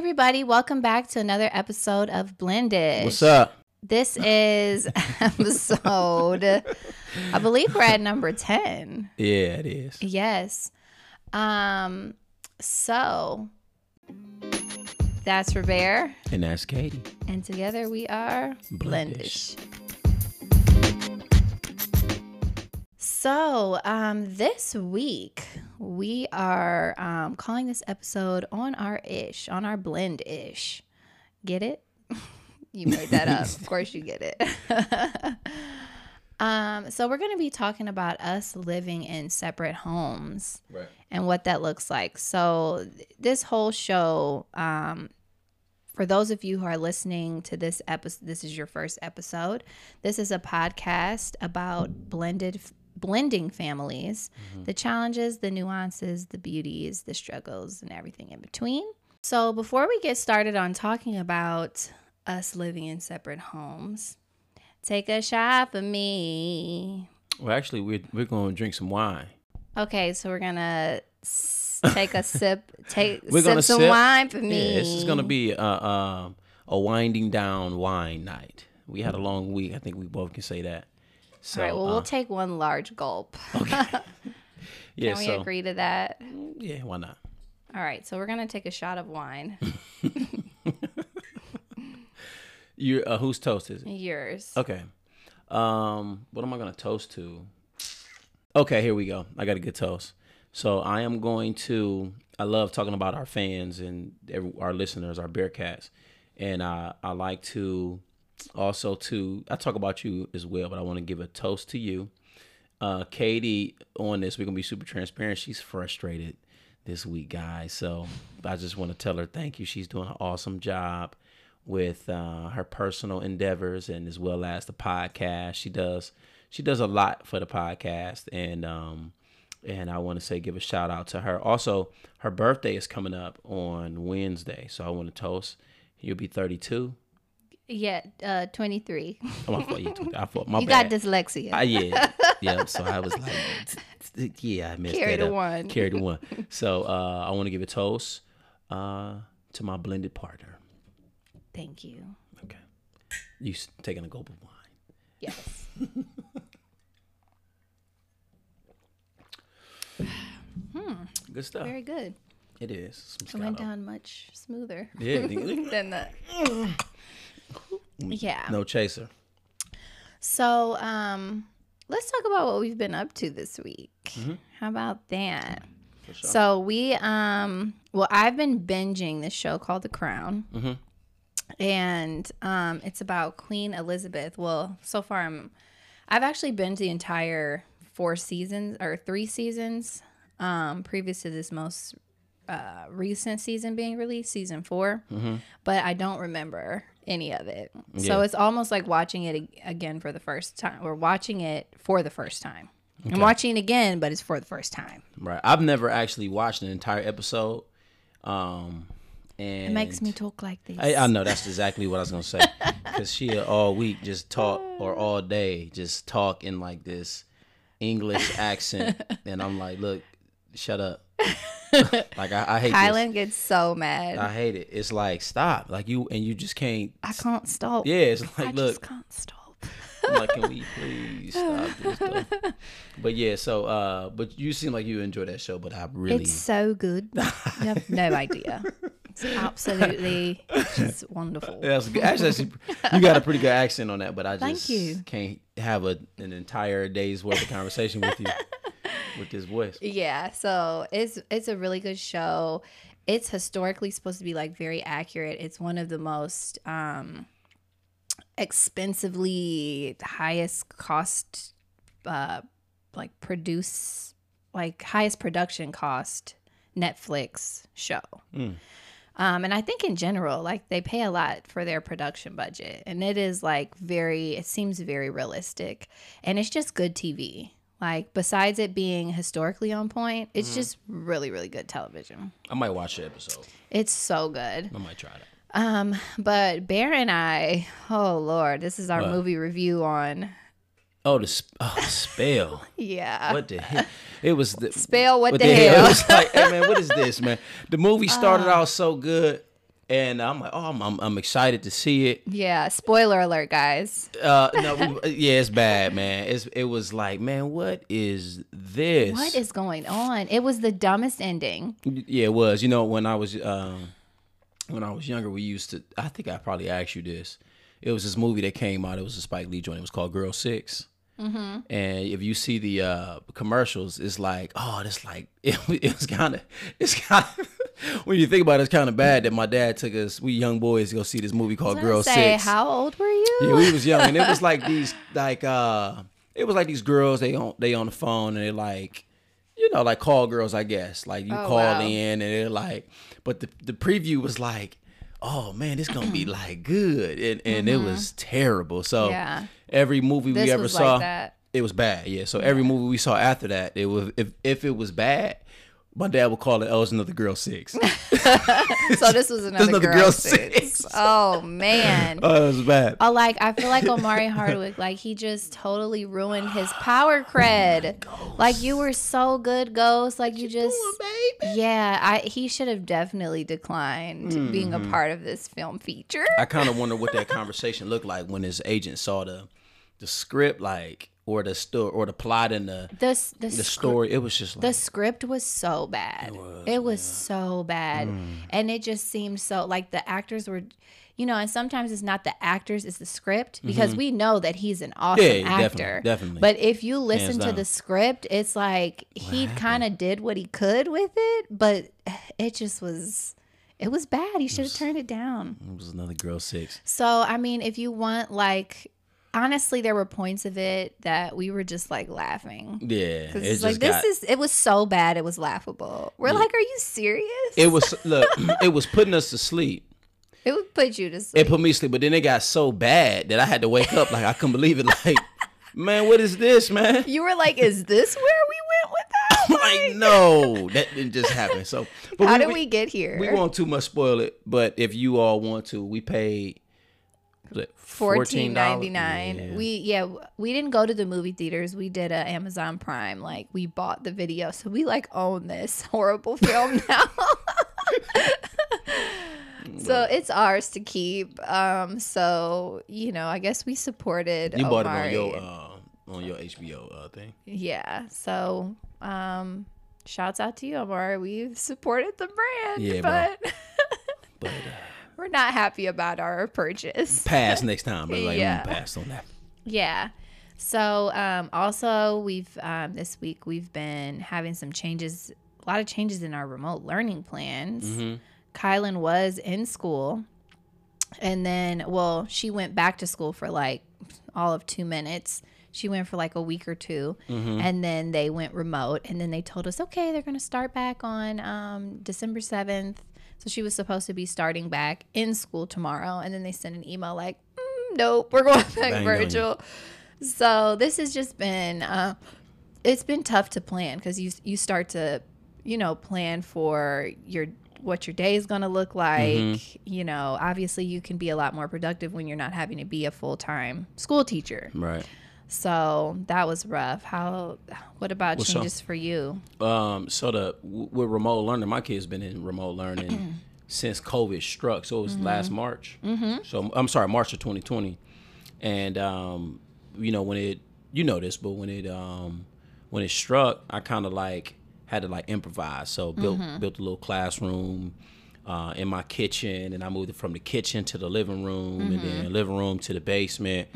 everybody. Welcome back to another episode of Blended. What's up? This is episode, I believe we're at number 10. Yeah, it is. Yes. Um, so that's for Bear. And that's Katie. And together we are Blendish. Blendish. So, um, this week we are um, calling this episode on our ish, on our blend ish. Get it? you made that up. of course, you get it. um, so, we're going to be talking about us living in separate homes Right. and what that looks like. So, this whole show, um, for those of you who are listening to this episode, this is your first episode. This is a podcast about blended blending families, the challenges, the nuances, the beauties, the struggles, and everything in between. So, before we get started on talking about us living in separate homes, take a shot for me. Well, actually, we're, we're going to drink some wine. Okay, so we're gonna take a sip. Take We're sip gonna some sip. wine for me. Yeah, this is going to be a, um a winding down wine night. We had a long week. I think we both can say that. So, All right. Well, uh, we'll take one large gulp. yeah, Can we so, agree to that? yeah, why not? All right. So we're gonna take a shot of wine. You, uh, whose toast is it? Yours. Okay. Um, what am I gonna toast to? Okay, here we go. I got a good toast. So I am going to. I love talking about our fans and every, our listeners, our Bearcats, and I I like to also to I talk about you as well, but I want to give a toast to you, uh, Katie. On this, we're gonna be super transparent. She's frustrated this week, guys. So I just want to tell her thank you. She's doing an awesome job with uh, her personal endeavors and as well as the podcast. She does she does a lot for the podcast and um and I want to say give a shout out to her. Also, her birthday is coming up on Wednesday, so I want to toast. You'll be 32. Yeah. Uh, twenty three. Oh, I thought you. I thought my you bad. got dyslexia. Ah, yeah, yeah. So I was like, yeah, I missed Carry that up. one. Carry the one. So uh, I want to give a toast uh, to my blended partner. Thank you. Okay, you taking a gulp of wine. Yes. hmm. Good stuff. Very good. It is. It Some went down much smoother Yeah. than the. Yeah. no chaser. So, um, let's talk about what we've been up to this week. Mm-hmm. How about that? Sure. So we, um, well, I've been binging this show called The Crown, Mhm. and um, it's about Queen Elizabeth. Well, so far I'm, I've actually binged the entire four seasons or three seasons, um, previous to this most uh, recent season being released, season 4 But I don't remember any of it, so it's almost like watching it again for the first time, or watching it for the first time. I'm watching it again, but it's for the first time. Right. I've never actually watched an entire episode. Um, and It makes me talk like this. I, I know that's exactly what I was gonna say because she all week just talk or all day just talk in like this English accent, and I'm like, look, shut up. like I, I hate Kylan gets so mad. I hate it. It's like stop, like you and you just can't. I can't stop. Yeah, it's I like just look, can't stop. Like, can we please stop this stuff? But yeah, so uh, but you seem like you enjoy that show, but I really It's so good. you have no idea. It's absolutely just wonderful. That's good. Actually, that's- you got a pretty good accent on that, but I Thank just you. can't have a, an entire day's worth of conversation with you with this voice. Yeah, so it's it's a really good show. It's historically supposed to be like very accurate. It's one of the most um expensively highest cost uh like produce like highest production cost Netflix show. Mm. Um, and I think in general, like they pay a lot for their production budget, and it is like very, it seems very realistic, and it's just good TV. Like besides it being historically on point, it's just really, really good television. I might watch the episode. It's so good. I might try that. Um, but Bear and I, oh lord, this is our What? movie review on. Oh, the sp- oh, spell. Yeah. What the hell? It was the Spell what what the hell? It was like, hey man, what is this, man? The movie started out so good, and I'm like, oh, I'm, I'm, I'm excited to see it. Yeah. Spoiler alert, guys. Uh, no, we- yeah, it's bad, man. It's it was like, man, what is this? What is going on? It was the dumbest ending. Yeah, it was. You know, when I was um, when I was younger, we used to. I think I probably asked you this. It was this movie that came out. It was a Spike Lee joint. It was called Girl 6 Mm-hmm. And if you see the uh, commercials, it's like, oh, it's like it, it was kind of, it's kind of. when you think about it, it's kind of bad that my dad took us, we young boys, to go see this movie called Girl say, Six. how old were you? Yeah, we was young, and it was like these, like, uh, it was like these girls. They on they on the phone, and they like, you know, like call girls, I guess. Like you Oh, call wow. in, and they're like, but the the preview was like, oh man, it's gonna be like good, and and it was terrible. So Mm-hmm. Yeah. Every movie This we ever saw, like it was bad. Yeah. So every movie we saw after that, it was if if it was bad. My dad would call it, "Oh, it's another girl six. So this was another, another girl, girl six. six. Oh man. oh, it was bad. Oh, like I feel like Omari Hardwick, like he just totally ruined his power cred. Like you were so good, Ghost. Like you just, yeah. I he should have definitely declined being Mm-hmm. a part of this film feature. I kind of wonder what that conversation looked like when his agent saw the the script, like or the story or the plot and the the, the scr- story. It was just like The script was so bad. It was, so bad. Mm. And it just seemed so like the actors were you know, and sometimes it's not the actors, it's the script because we know that he's an awesome Mm-hmm. Yeah, actor. definitely, definitely. But if you listen to down. the script, it's like he kind of did what he could with it, but it just was it was bad. He should have turned it down. it was another girl six. So, I mean, if you want like honestly there were points of it that we were just like laughing. Yeah, Cause it it's like this got, is it was so bad it was laughable. We're like, are you serious? It was look. it was putting us to sleep. It would put you to sleep. It put me to sleep, but then it got so bad that I had to wake up. Like I couldn't believe it. Like, man, what is this, man? you were like, is this where we went with that? like, no, that didn't just happen. So, but How did we get here? We won't too much spoil it, but if you all want to, we paid Fourteen ninety $14? Yeah. We yeah we didn't go to the movie theaters. We did a Amazon Prime. Like we bought the video, so we like own this horrible film now. so it's ours to keep. Um, so you know, I guess we supported. you bought it on your uh, on your HBO uh, thing. Yeah. So, um, shouts out to you, Omar. We've supported the brand, Yeah, but But uh, we're not happy about our purchase. pass next time. But like, Yeah. pass on that. Yeah. So, um, also we've um, this week we've been having some changes, a lot of changes in our remote learning plans. Mm-hmm. Kylan was in school, and then well, she went back to school for like all of two minutes. She went for like a week or 2 Mm-hmm. and then they went remote. And then they told us, okay, they're going to start back on um, December seventh. So she was supposed to be starting back in school tomorrow, and then they sent an email like, mm, nope, we're going back you. virtual. So this has just been, uh, it's been tough to plan because you you start to, you know, plan for your what your day is going to look like. Mm-hmm. You know, obviously you can be a lot more productive when you're not having to be a full time school teacher. Right. So that was rough. How? What about up? changes for you? Um, so the with remote learning, my kids been in remote learning since COVID struck. So it was last March. Mm-hmm. So I'm sorry, March of 2020. And um, you know when it, you know this, but when it um, when it struck, I kind of like had to like improvise. So built built a little classroom. Uh, in my kitchen, and I moved it from the kitchen to the living room, and then living room to the basement.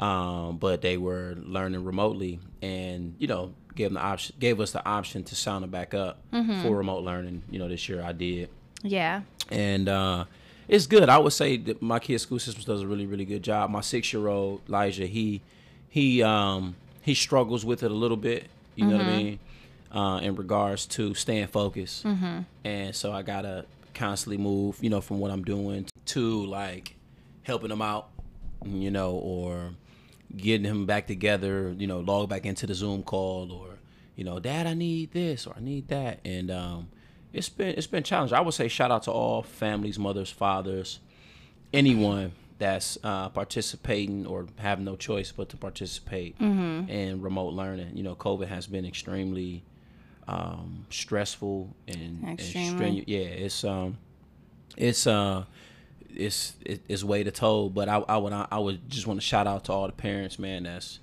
Um, but they were learning remotely, and you know, gave them the option, gave us the option to sign them back up for remote learning. You know, this year I did, Yeah. and uh, it's good. I would say that my kids' school system does a really, really good job. My six-year-old Elijah, he he um, he struggles with it a little bit. You know what I mean? Uh, in regards to staying focused, and so I gotta constantly move. You know, from what I'm doing to like helping him out. You know, or getting him back together. You know, log back into the Zoom call, or you know, Dad, I need this or I need that, and um, it's been it's been challenging. I would say shout out to all families, mothers, fathers, anyone that's uh, participating or have no choice but to participate in remote learning. You know, COVID has been extremely um, stressful and, and Extremely. strenu- Yeah, it's um, it's uh it's it, it's way to toll. But I I would I would just want to shout out to all the parents, man. That's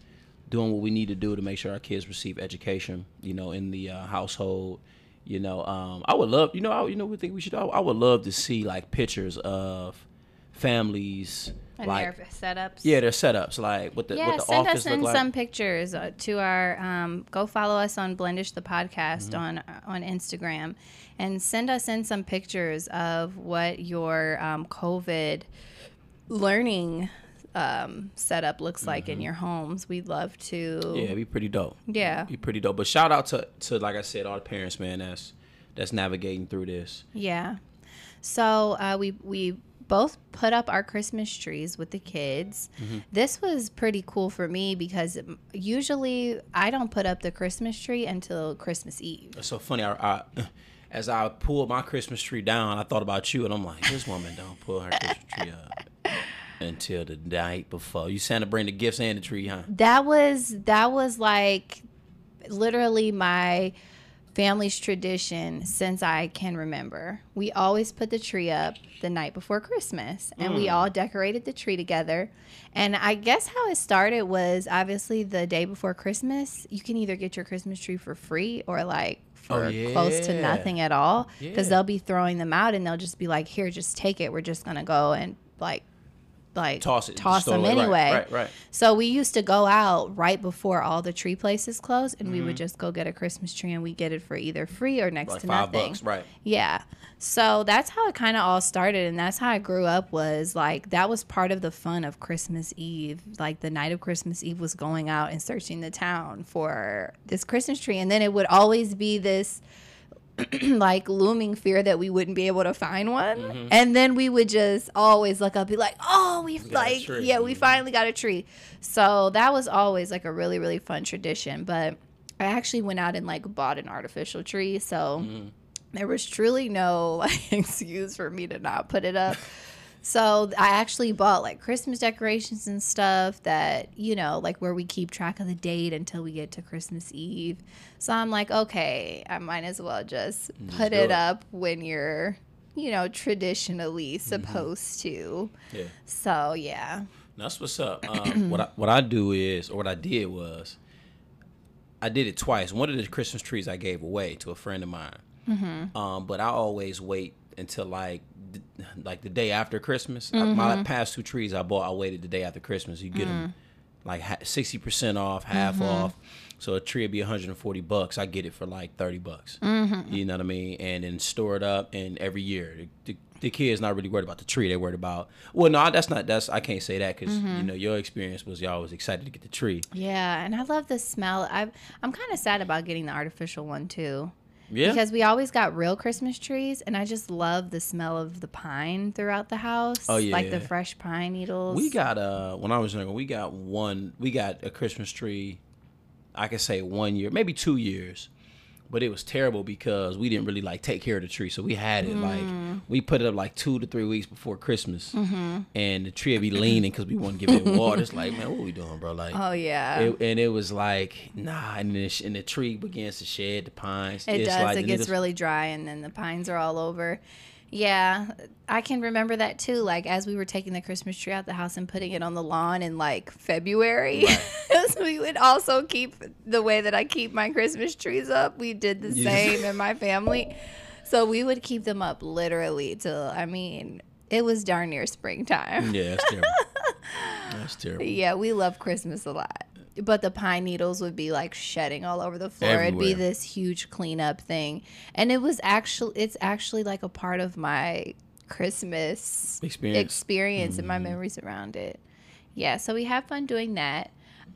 doing what we need to do to make sure our kids receive education. You know, in the uh, household. You know, um, I would love. You know, I, you know, we think we should. I, I would love to see like pictures of families And like their setups. yeah, their setups like what the Yeah, what the send us in like. some pictures uh, to our. Um, go follow us on Blendish the podcast Mm-hmm. on on Instagram, and send us in some pictures of what your um, COVID learning um, setup looks like in your homes. We'd love to. Mm-hmm. Yeah, it'd be pretty dope. Yeah. be pretty dope. But shout out to to like I said, all the parents, man. That's that's navigating through this. Yeah. So uh, we we both put up our Christmas trees with the kids. Mm-hmm. This was pretty cool for me because usually I don't put up the Christmas tree until Christmas Eve. It's so funny. I, I as I pulled my Christmas tree down, I thought about you, and I'm like, this woman don't pull her Christmas tree up until the night before. You Santa bring the gifts and the tree, huh? That was that was like literally my family's tradition since I can remember. We always put the tree up the night before Christmas and we hmm. all decorated the tree together. And I guess how it started was obviously the day before Christmas, you can either get your Christmas tree for free or like oh, for Oh, close to nothing at all because Yeah. they'll be throwing them out and they'll just be like, "Here, just take it. We're just going to go and like like Toss it, toss them it away. Right, anyway." right, right. So we used to go out right before all the tree places closed, and we Mm-hmm. would just go get a Christmas tree, and we get it for either free or next Like to five nothing. bucks, right? Yeah. So that's how it kind of all started, and that's how I grew up. Was like that was part of the fun of Christmas Eve. Like the night of Christmas Eve was going out and searching the town for this Christmas tree, and then it would always be this like looming fear that we wouldn't be able to find one. And then we would just always look up, be like, "Oh, we've got like, yeah, we finally got a tree." So that was always like a really really fun tradition. But I actually went out and like bought an artificial tree, so there was truly no like excuse for me to not put it up. So I actually bought like Christmas decorations and stuff that, you know, like where we keep track of the date until we get to Christmas Eve. So I'm like, okay, I might as well just put it it. up when you're, you know, traditionally supposed to. Yeah. So yeah. That's what's up. Um, what I, what I do is, or what I did was, I did it twice. One of the Christmas trees I gave away to a friend of mine. Mm-hmm. Um, but I always wait until like like the day after Christmas. Mm-hmm. my past two trees I bought, I waited the day after Christmas. You get them Mm. like sixty percent off, half Mm-hmm. off. So a tree would be 140 bucks. I get it for like 30 bucks. Mm-hmm. You know what I mean? And then store it up. And every year, the, the, the kids not really worried about the tree. They're worried about. Well, no, that's not. That's I can't say that because Mm-hmm. you know your experience was y'all was excited to get the tree. Yeah, and I love the smell. I I'm kind of sad about getting the artificial one too. Yeah. Because we always got real Christmas trees, and I just love the smell of the pine throughout the house. Oh, yeah, like the fresh pine needles. We got uh when I was younger, we got one we got a Christmas tree, I could say one year, maybe two years. But it was terrible because we didn't really like take care of the tree. So we had it Mm. like we put it up like two to three weeks before Christmas. Mm-hmm. And the tree would be leaning because we wouldn't give it water. It's like, man, what are we doing, bro? Like Oh yeah, it, and it was like, nah, and the, and the tree begins to shed the pines. it It's does. like it gets niggas- really dry, and then the pines are all over. Yeah, I can remember that too. Like as we were taking the Christmas tree out the house and putting it on the lawn in like February. so we would also keep the way that I keep my Christmas trees up. We did the Yeah. same in my family. So we would keep them up literally till I mean, it was darn near springtime. Yeah, that's terrible. that's terrible. Yeah, we love Christmas a lot. But the pine needles would be like shedding all over the floor. It'd be this huge cleanup thing. And it was actually it's actually like a part of my Christmas Experience. experience and my memories around it. Yeah, so we have fun doing that.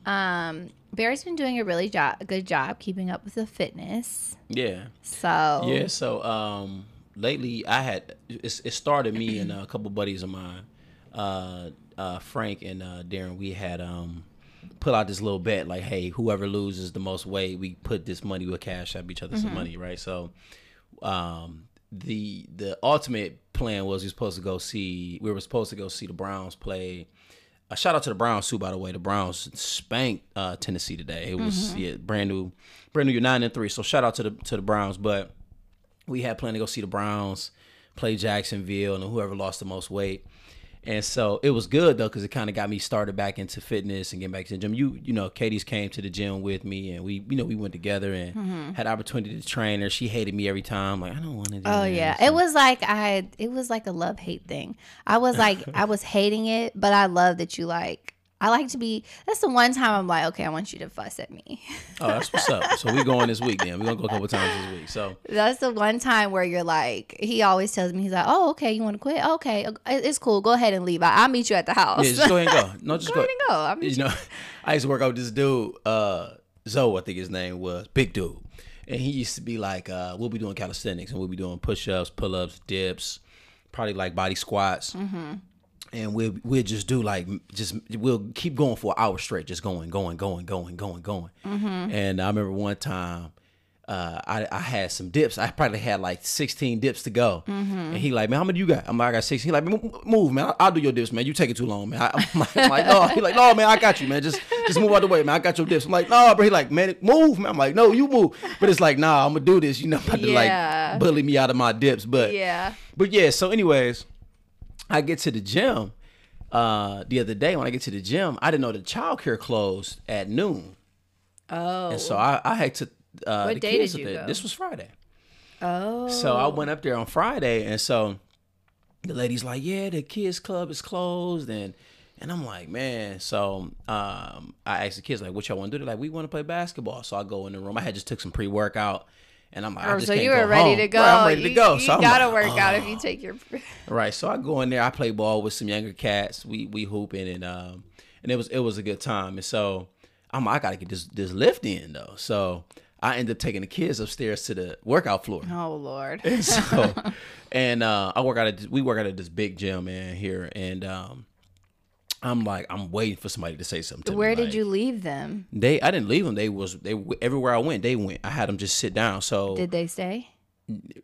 Um Barry's been doing a really jo- good job keeping up with the fitness. Yeah. So Yeah, so um lately I had it, it started me and a couple buddies of mine, uh, uh, Frank and uh, Darren. We had um put out this little bet like, hey, whoever loses the most weight, we put this money, we'll cash up each other some money, right? So, um, the the ultimate plan was we were supposed to go see we were supposed to go see the Browns play. A shout out to the Browns too, by the way. The Browns spanked uh, Tennessee today. It was yeah, brand new, brand new. You're nine and three, so shout out to the to the Browns. But we had planned to go see the Browns play Jacksonville and whoever lost the most weight. And so it was good though because it kind of got me started back into fitness and getting back to the gym. You you know, Katie's came to the gym with me and we you know we went together and Mm-hmm. had opportunity to train her. She hated me every time. Like I don't want to do. That. Oh that." yeah, So- it was like I. It was like a love hate thing. I was like, I was hating it, but I love that you like. I like to be. That's the one time I'm like, okay, I want you to fuss at me. Oh, that's what's up. So we going this week then. We're gonna go a couple times this week. So That's the one time where you're like, he always tells me, he's like, oh, okay, you want to quit? Okay, it's cool. Go ahead and leave. I- I'll meet you at the house. yeah, just go ahead and go. No, just go go. ahead and go. I'll meet you know, I used to work out with this dude, uh, Zoe, I think his name was, big dude. And he used to be like, uh, we'll be doing calisthenics and we'll be doing push ups, pull ups, dips, probably like body squats. Mm-hmm. And we'll, we'll just do like, just, we'll keep going for an hour straight, just going, going, going, going, going, going. Mm-hmm. And I remember one time, uh, I, I had some dips. I probably had like 16 dips to go. Mm-hmm. And he like, man, how many you got? I'm like, I got 16. He like, move, man. I'll, I'll do your dips, man. You take it too long, man. I, I'm like, like, no. He like, no, man, I got you, man. Just just move out the way, man. I got your dips. I'm like, no, bro. He like, man, move, man. I'm like, no, you move. But it's like, nah, I'm gonna do this. You know, about to Yeah. like bully me out of my dips. But Yeah. but yeah. So, anyways, I get to the gym uh the other day. When I get to the gym, I didn't know the childcare closed at noon. Oh. And so I, I had to. Uh, What the day kids did you go? This was Friday. oh. So I went up there on Friday, and so the lady's like, "Yeah, the kids club is closed," and and I'm like, "Man." So um, I asked the kids like, "What y'all want to do?" They're like, "We want to play basketball." So I go in the room. I had just took some pre workout, and I'm like, I Oh, just so can't you were ready home. to go. Right, I'm ready you, to go. You so I'm gotta like, work out if "Oh." you take your. Right. So I go in there, I play ball with some younger cats. We we hooping and um and it was it was a good time. And so I'm I gotta get this this lift in though. So I end up taking the kids upstairs to the workout floor. Oh Lord. so and uh I work out at we work out at this big gym man here and um I'm like I'm waiting for somebody to say something to me. Where did like- you leave them? They I didn't leave them. They was they everywhere I went. They went. I had them just sit down. So Did they stay?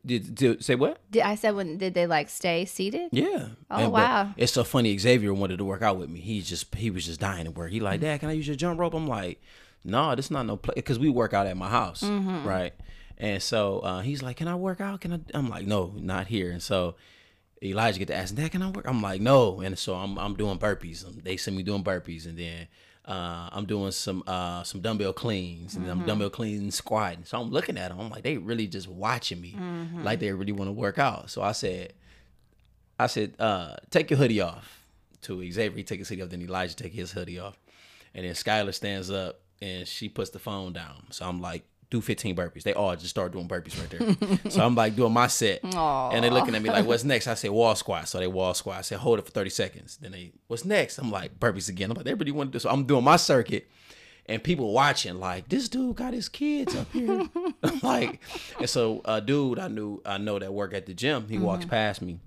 did, did say what? Did I said when did they like stay seated? Yeah. Oh, but wow. It's so funny. Xavier wanted to work out with me. He's just he was just dying to work. He like, Dad, can I use your jump rope? I'm like, No, this not no play because we work out at my house, Mm-hmm. right? And so uh, he's like, Can I work out? Can I? I'm like, No, not here. And so Elijah get to ask, Dad, can I work? I'm like, No. And so I'm I'm doing burpees. Um, They send me doing burpees, and then. Uh, I'm doing some uh, some dumbbell cleans and Mm-hmm. I'm dumbbell clean squatting. So I'm looking at them. I'm like, they really just watching me, Mm-hmm. like they really want to work out. So I said, I said, uh, take your hoodie off. To Xavier, he take his hoodie off. Then Elijah take his hoodie off. And then Skylar stands up and she puts the phone down. So I'm like, do 15 burpees. They all just start doing burpees right there. so I'm like doing my set. And they're looking at me like, what's next? I say wall squat. So they wall squat. I said, hold it for 30 seconds. Then they, what's next? I'm like, burpees again. I'm like, everybody want to do so. I'm doing my circuit. And people watching, like, this dude got his kids up here. Like, and so a dude I knew I know that work at the gym, he walks mm-hmm. past me.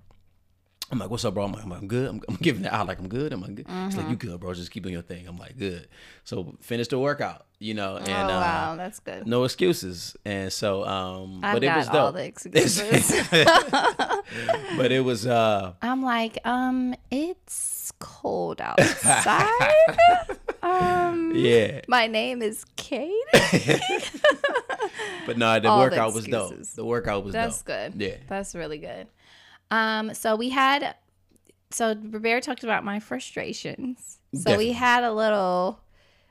I'm like, what's up, bro? I'm like, I'm, like, I'm good. I'm, I'm giving it out like I'm good. I'm like, good. He's like, you mm-hmm. good, bro? Just keep doing your thing. I'm like, good. So finish the workout, you know, and oh uh, that's good. no excuses. And so, um, I've but it was all the excuses. but it was, uh, I'm like, um, it's cold outside. um, yeah. my name is Kate. But no, the All the workout was dope. The workout was That's dope. good. Yeah. That's really good. Um, so we had, so Bear talked about my frustrations. So Definitely. we had a little,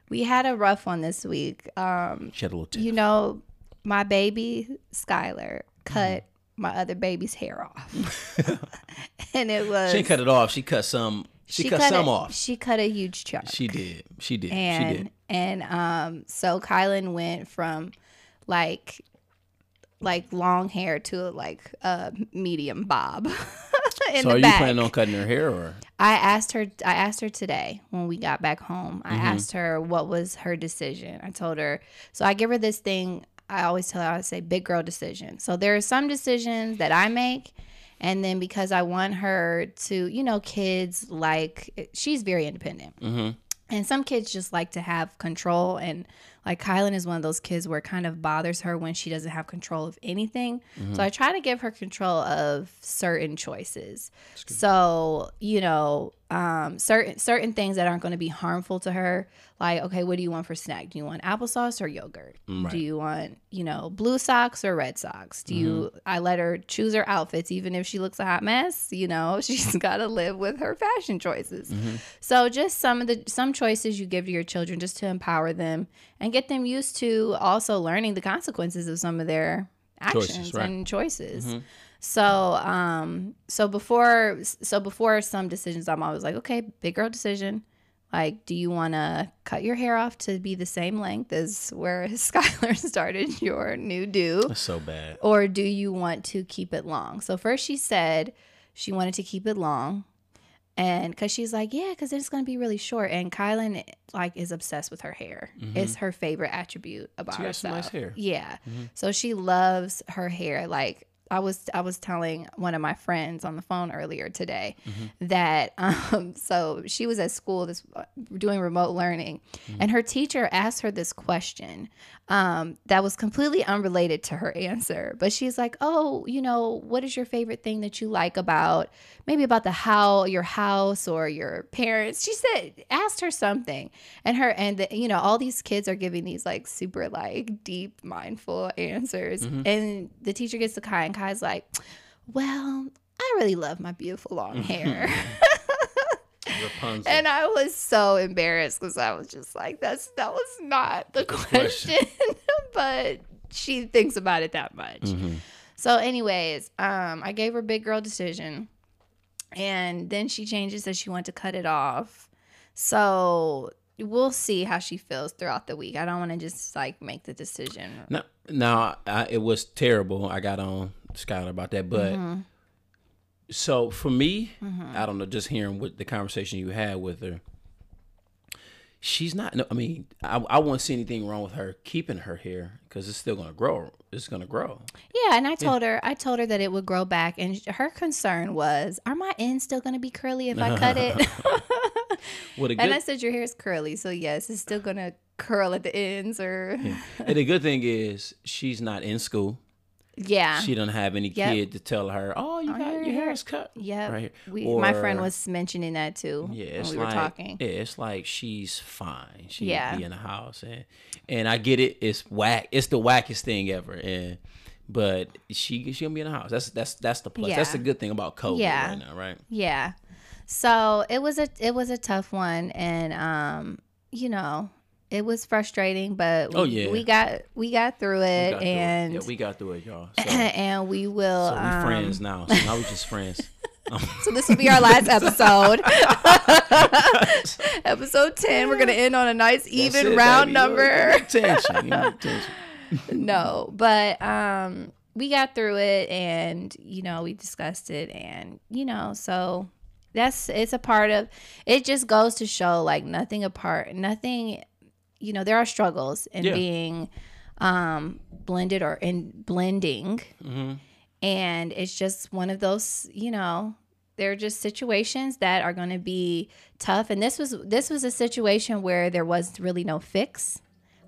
we had a rough one this week. Um, She had a little tip. you know, my baby Skylar cut Mm-hmm. my other baby's hair off, and it was she cut it off. She cut some. She, cut, some a, off. She cut a huge chunk. She did. She did. she and did. and um so Kylan went from like like long hair to like a medium bob in So the are you planning on cutting her hair or? I asked her I asked her today when we got back home. I Mm-hmm. asked her what was her decision. I told her so I give her this thing I always tell her I say big girl decision. So there are some decisions that I make and then because I want her to, you know, kids like she's very independent. Mm-hmm. And some kids just like to have control and Like Kylan is one of those kids where it kind of bothers her when she doesn't have control of anything. So mm-hmm. I try to give her control of certain choices. So, you know, um, certain certain things that aren't going to be harmful to her. Like, okay, what do you want for snack? Do you want applesauce or yogurt? Mm, right. Do you want, you know, blue socks or red socks? Do you? Mm-hmm. I let her choose her outfits, even if she looks a hot mess. You know, she's got to live with her fashion choices. Mm-hmm. So, just some of the some choices you give to your children, just to empower them and get them used to also learning the consequences of some of their actions Choices, right. and choices. Mm-hmm. So, um, so before, so before some decisions, I'm always like, okay, big girl decision. Like, do you want to cut your hair off to be the same length as where Skylar started your new do? That's so bad. Or do you want to keep it long? So first she said she wanted to keep it long. And because she's like, yeah, because it's going to be really short. And Kylan, like, is obsessed with her hair. It's her favorite attribute about She herself. nice hair. Yeah. So she loves her hair. Like I was I was telling one of my friends on the phone earlier today that um so she was at school this doing remote learning and her teacher asked her this question um that was completely unrelated to her answer. But she's like oh you know what is your favorite thing that you like about maybe about the how your house or your parents? She said asked her something. And her and the, you know all these kids are giving these like super like deep mindful answers. And the teacher gets to kai and kai's like well i really love my beautiful long hair Rapunzel. and i was so embarrassed because i was just like that's that was not the question. question but she thinks about it that much Mhm. so, anyways, um, I gave her big girl decision, and then she changes that she wanted to cut it off. So we'll see how she feels throughout the week. I don't want to just like make the decision. No, no, I, it was terrible. I got on Skylar about that, but Mm-hmm. So for me, mm-hmm. I don't know. Just hearing what the conversation you had with her, she's not. No, I mean, I, I won't see anything wrong with her keeping her hair because it's still gonna grow. It's gonna grow. Yeah, and I told her, I told her that it would grow back, and her concern was, are my ends still going to be curly if I cut it? What a and I said, your hair is curly, so yes, it's still going to curl at the ends, or and the good thing is she's not in school. Yeah. She don't have any Yep. kid to tell her, "Oh, you Oh, got your your hair is cut." yeah right here. We, my friend was mentioning that too Yeah, we like were talking. yeah, it's like she's fine. She Yeah. be in the house, and and I get it. It's whack. It's the wackest thing ever, and but she she gonna be in the house. That's that's that's the plus. That's the good thing about COVID Yeah. right now, right? Yeah. So it was a it was a tough one and um you know it was frustrating but we, Oh, yeah. we got we got through it got through it. and yeah, we got through it, y'all. So, and we will so we um, friends now. So now we just friends. so this will be our last episode episode 10 we're gonna end on a nice That's even it, round baby. number Attention, attention. no but um we got through it and you know we discussed it and you know so that's it's a part of it just goes to show like nothing apart nothing you know there are struggles in Yeah. being um blended or in blending. Hmm and it's just one of those you know they're just situations that are going to be tough. And this was this was a situation where there was really no fix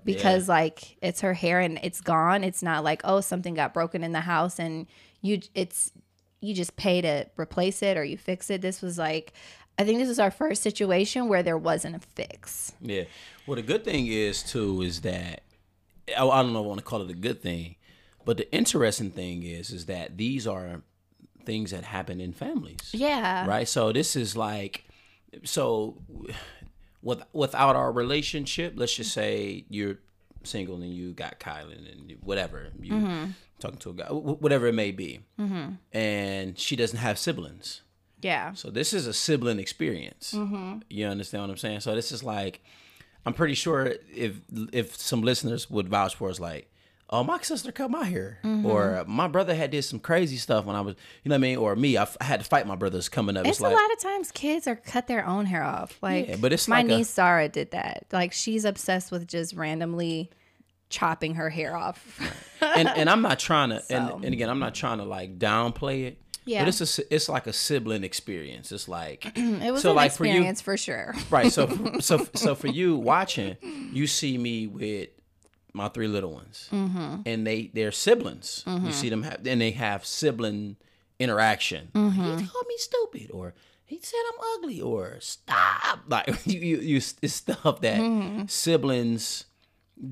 because like it's her hair and it's gone. It's not like oh something got broken in the house and you it's you just pay to replace it or you fix it. This was like i think this is our first situation where there wasn't a fix Yeah. Well, the good thing is too is that I, I don't know I want to call it a good thing, but the interesting thing is is that these are things that happen in families, yeah right? So this is like, so with without our relationship, let's just say you're single and you got Kylan and whatever you Mm-hmm. talking to a guy, whatever it may be, Mhm. and she doesn't have siblings. Yeah So this is a sibling experience. Mm-hmm. You understand what I'm saying? So this is like, I'm pretty sure if if some listeners would vouch for us, like, oh, my sister cut my hair, Mm-hmm. or my brother had did some crazy stuff when I was, you know what I mean, or me, I, f- I had to fight my brothers coming up. It's, like, a lot of times kids are cut their own hair off. Like, Yeah, but it's my like a- niece Sarah did that. Like, she's obsessed with just randomly chopping her hair off. and and I'm not trying to, So. and, and again, I'm not trying to like downplay it. Yeah. But it's a it's like a sibling experience. It's like it was So, an like, for you- experience for, sure. Right. So so so for you watching, you see me with my three little ones, mm-hmm. and they they're siblings. You mm-hmm. see them have, and they have sibling interaction. Mm-hmm. He called me stupid, or he said I'm ugly, or stop. Like you, you, you it's stuff that siblings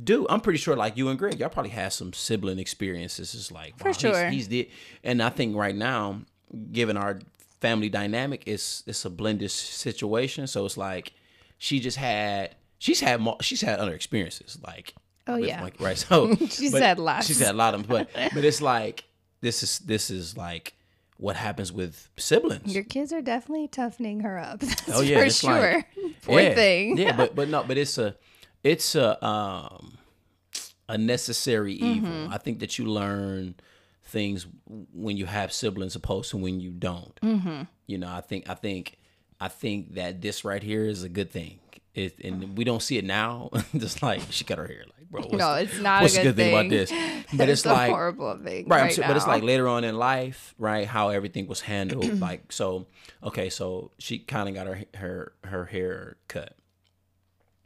do. I'm pretty sure, like you and Greg, y'all probably had some sibling experiences. It's like For wow, sure. he's, he's the, and I think right now, given our family dynamic, it's it's a blended situation. So it's like she just had she's had more, she's had other experiences like Oh, yeah. like, right so She's had lots. she's had a lot of them but but it's like this is this is like what happens with siblings Your kids are definitely toughening her up. Oh, yeah, for sure. like- Poor yeah, thing. Yeah, but but no, but it's a it's a um a necessary evil. Mm-hmm. I think that you learn things when you have siblings opposed to when you don't. Mm-hmm. You know, I think I think I think that this right here is a good thing. It, and we don't see it now. Just like she cut her hair, like bro. What's No, it's not a what's the good good thing about this? But it's, a like horrible thing. right, Right, sure- but it's like later on in life, right? How everything was handled, like so. Okay, so she kind of got her her her hair cut.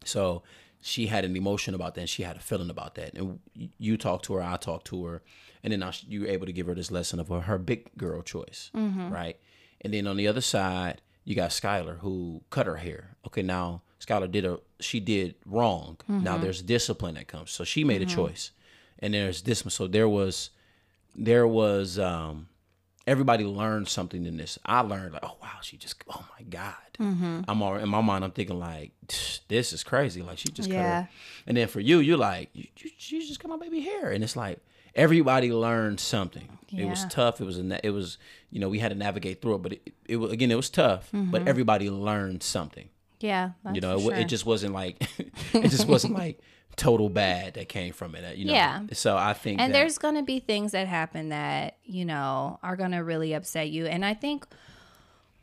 So she had an emotion about that, and she had a feeling about that. And you talked to her, I talked to her, and then she- you were able to give her this lesson of her, her big girl choice, mm-hmm. right? And then on the other side, you got Skylar who cut her hair. Okay, now Skylar did a she did wrong. Now mm-hmm. there's discipline that comes. So she made a mm-hmm. choice, and there's this. So there was there was um everybody learned something in this. I learned like, oh wow, she just oh my god. Mm-hmm. I'm all in my mind. I'm thinking like, this is crazy. Like she just cut Yeah. her. And then for you, you're like, you, you, she just cut my baby hair, and it's like everybody learned something. It was tough. It was a it was you know we had to navigate through it, but it, it was again it was tough. But everybody learned something. yeah, You know, it, sure. it just wasn't like it just wasn't like total bad that came from it. Uh, you know. Yeah. So I think and that, there's going to be things that happen that you know are going to really upset you and i think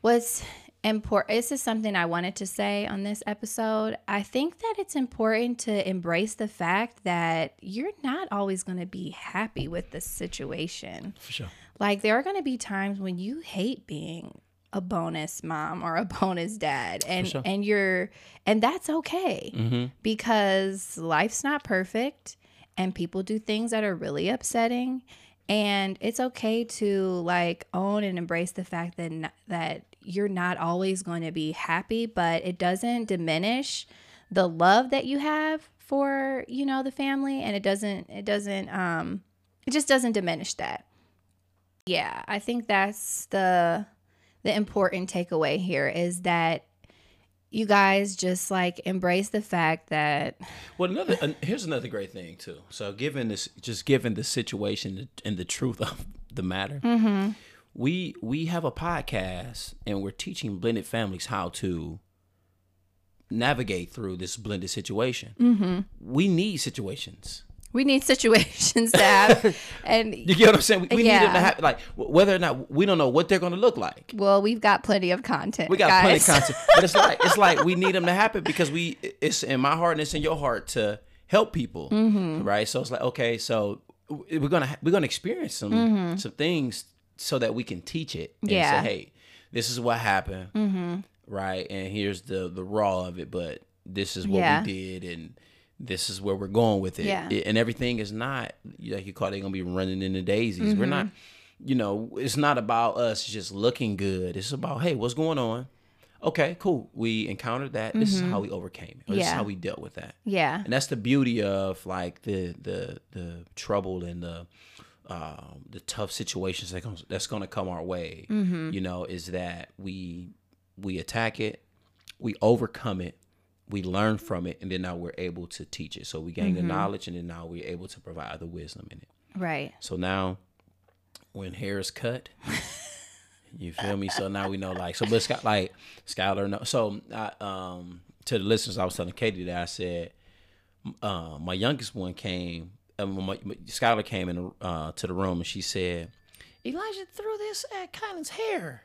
what's important this is something i wanted to say on this episode i think that it's important to embrace the fact that you're not always going to be happy with the situation for sure. like there are going to be times when you hate being a bonus mom or a bonus dad and sure. and you're and that's okay Mm-hmm. because life's not perfect and people do things that are really upsetting and it's okay to like own and embrace the fact that that you're not always going to be happy but it doesn't diminish the love that you have for you know the family and it doesn't it doesn't um it just doesn't diminish that yeah i think that's the the important takeaway here is that you guys just like embrace the fact that Well, another uh, here's another great thing too. So, given this, just given the situation and the truth of the matter, Mm-hmm. we we have a podcast and we're teaching blended families how to navigate through this blended situation. Mm-hmm. We need situations. We need situations to have and You get what I'm saying? We, we need them to Yeah. have like whether or not we don't know what they're going to look like. well we've got plenty of content We got guys. plenty of content, but it's like it's like we need them to happen because we it's in my heart and it's in your heart to help people, Mm-hmm. right? So it's like okay, so we're gonna we're gonna experience some some things so that we can teach it. And Mm-hmm. Yeah. Mm-hmm. Say, hey, this is what happened, right? And here's the the raw of it, but this is what Yeah. we did, and this is where we're going with it. Yeah. It- and everything is not like you call it gonna be running in the daisies. We're Mm-hmm. not. You know, it's not about us just looking good. It's about, hey, what's going on? Okay, cool. We encountered that. This is how we overcame it. This is Mm-hmm. How we dealt with that. yeah And that's the beauty of like the the the trouble and the um, the tough situations that comes that's gonna come our way. Mm-hmm. You know, is that we we attack it, we overcome it, we learn from it, and then now we're able to teach it. So we gain Mm-hmm. the knowledge, and then now we're able to provide the wisdom in it. right So now, when hair is cut, you feel me. So now we know, like, so but Scott, like Skylar, no. So I, um, to the listeners, I was telling Katie that I said, uh, my youngest one came, um, my, my, Skylar came in uh, to the room and she said, Elijah threw this at Kylan's hair.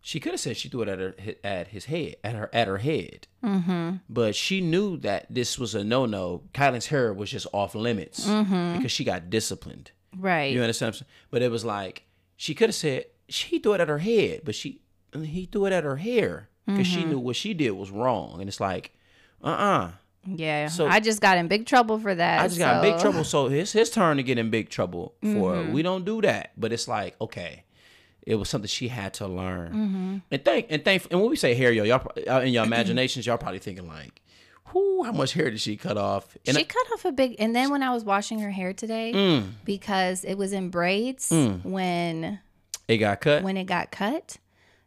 She could have said she threw it at her at his head at her at her head, mm-hmm. but she knew that this was a no no. Kylan's hair was just off limits because she got disciplined. right You understand? What I'm saying? But it was like she could have said she threw it at her head, but she he threw it at her hair because she knew what she did was wrong. And it's like, uh uh Yeah. So- I just got in big trouble for that. I just got in big trouble. So it's his turn to get in big trouble for Mm-hmm. we don't do that. But it's like, okay. It was something she had to learn. Mm-hmm. And thank and thank and when we say hair, yo, y'all uh, in your imaginations, y'all probably thinking like, whoo, how much hair did she cut off? And she cut off a big, and then when I was washing her hair today, Mm. because it was in braids when it got cut. when it got cut,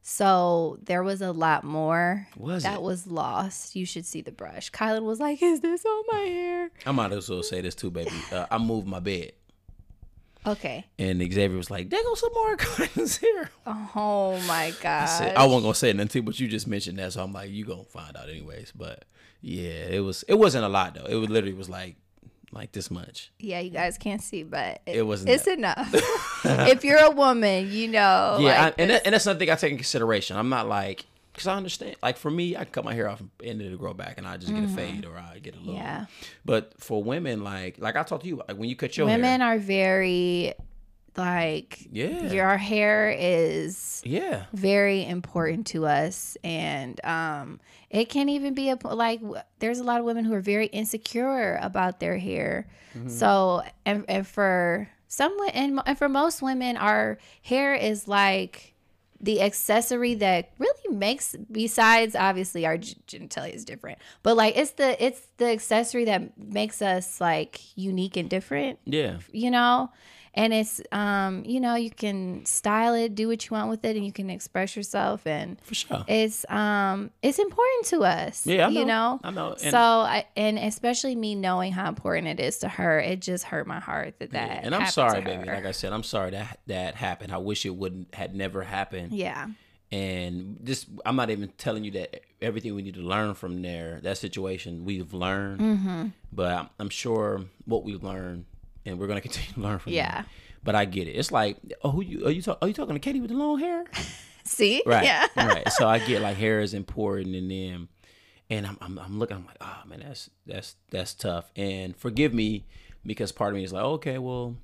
so there was a lot more Was that it? was lost. You should see the brush. Kylan was like, "Is this all my hair?" I might as well say this too, baby. Uh, I moved my bed. Okay. And Xavier was like, there goes some more Kylan's here. Oh my god. I, said, I wasn't gonna say nothing, but you just mentioned that, so I'm like, you gonna find out anyways. But yeah, it was it wasn't a lot though. It was literally was like like this much. yeah, you guys can't see, but it, It wasn't It's that. enough. if you're a woman, you know. yeah, like I, and that, and that's something I take in consideration. I'm not like because I understand. Like for me, I cut my hair off and it'll grow back, and I just get a fade or I get a little. Mm-hmm. Yeah. But for women, like like I talked to you, like when you cut your hair. women hair, are very like Yeah. your hair is yeah, very important to us and um it can even be a like there's a lot of women who are very insecure about their hair Mm-hmm. so and, and for some and, and for most women our hair is like the accessory that really makes besides obviously our genitalia is different but like it's the it's the accessory that makes us like unique and different yeah. you know and it's um you know you can style it do what you want with it and you can express yourself and For sure. it's um it's important to us Yeah, I you know I know. And- so I, and especially me knowing how important it is to her it just hurt my heart that that Yeah, and I'm sorry, baby. Like I said, I'm sorry that that happened. I wish it wouldn't had never happened. yeah And this, I'm not even telling you that everything we need to learn from there, that situation we've learned. Mm-hmm. But I'm, I'm sure what we've learned, and we're gonna continue to learn from. Yeah. them. But I get it. It's like, oh, who you are you talk, Are you talking to Katie with the long hair? see Right. yeah right. So I get like hair is important and them. And I'm, I'm, I'm looking, I'm like, oh man, that's, that's, that's tough. And forgive me because part of me is like, okay, well,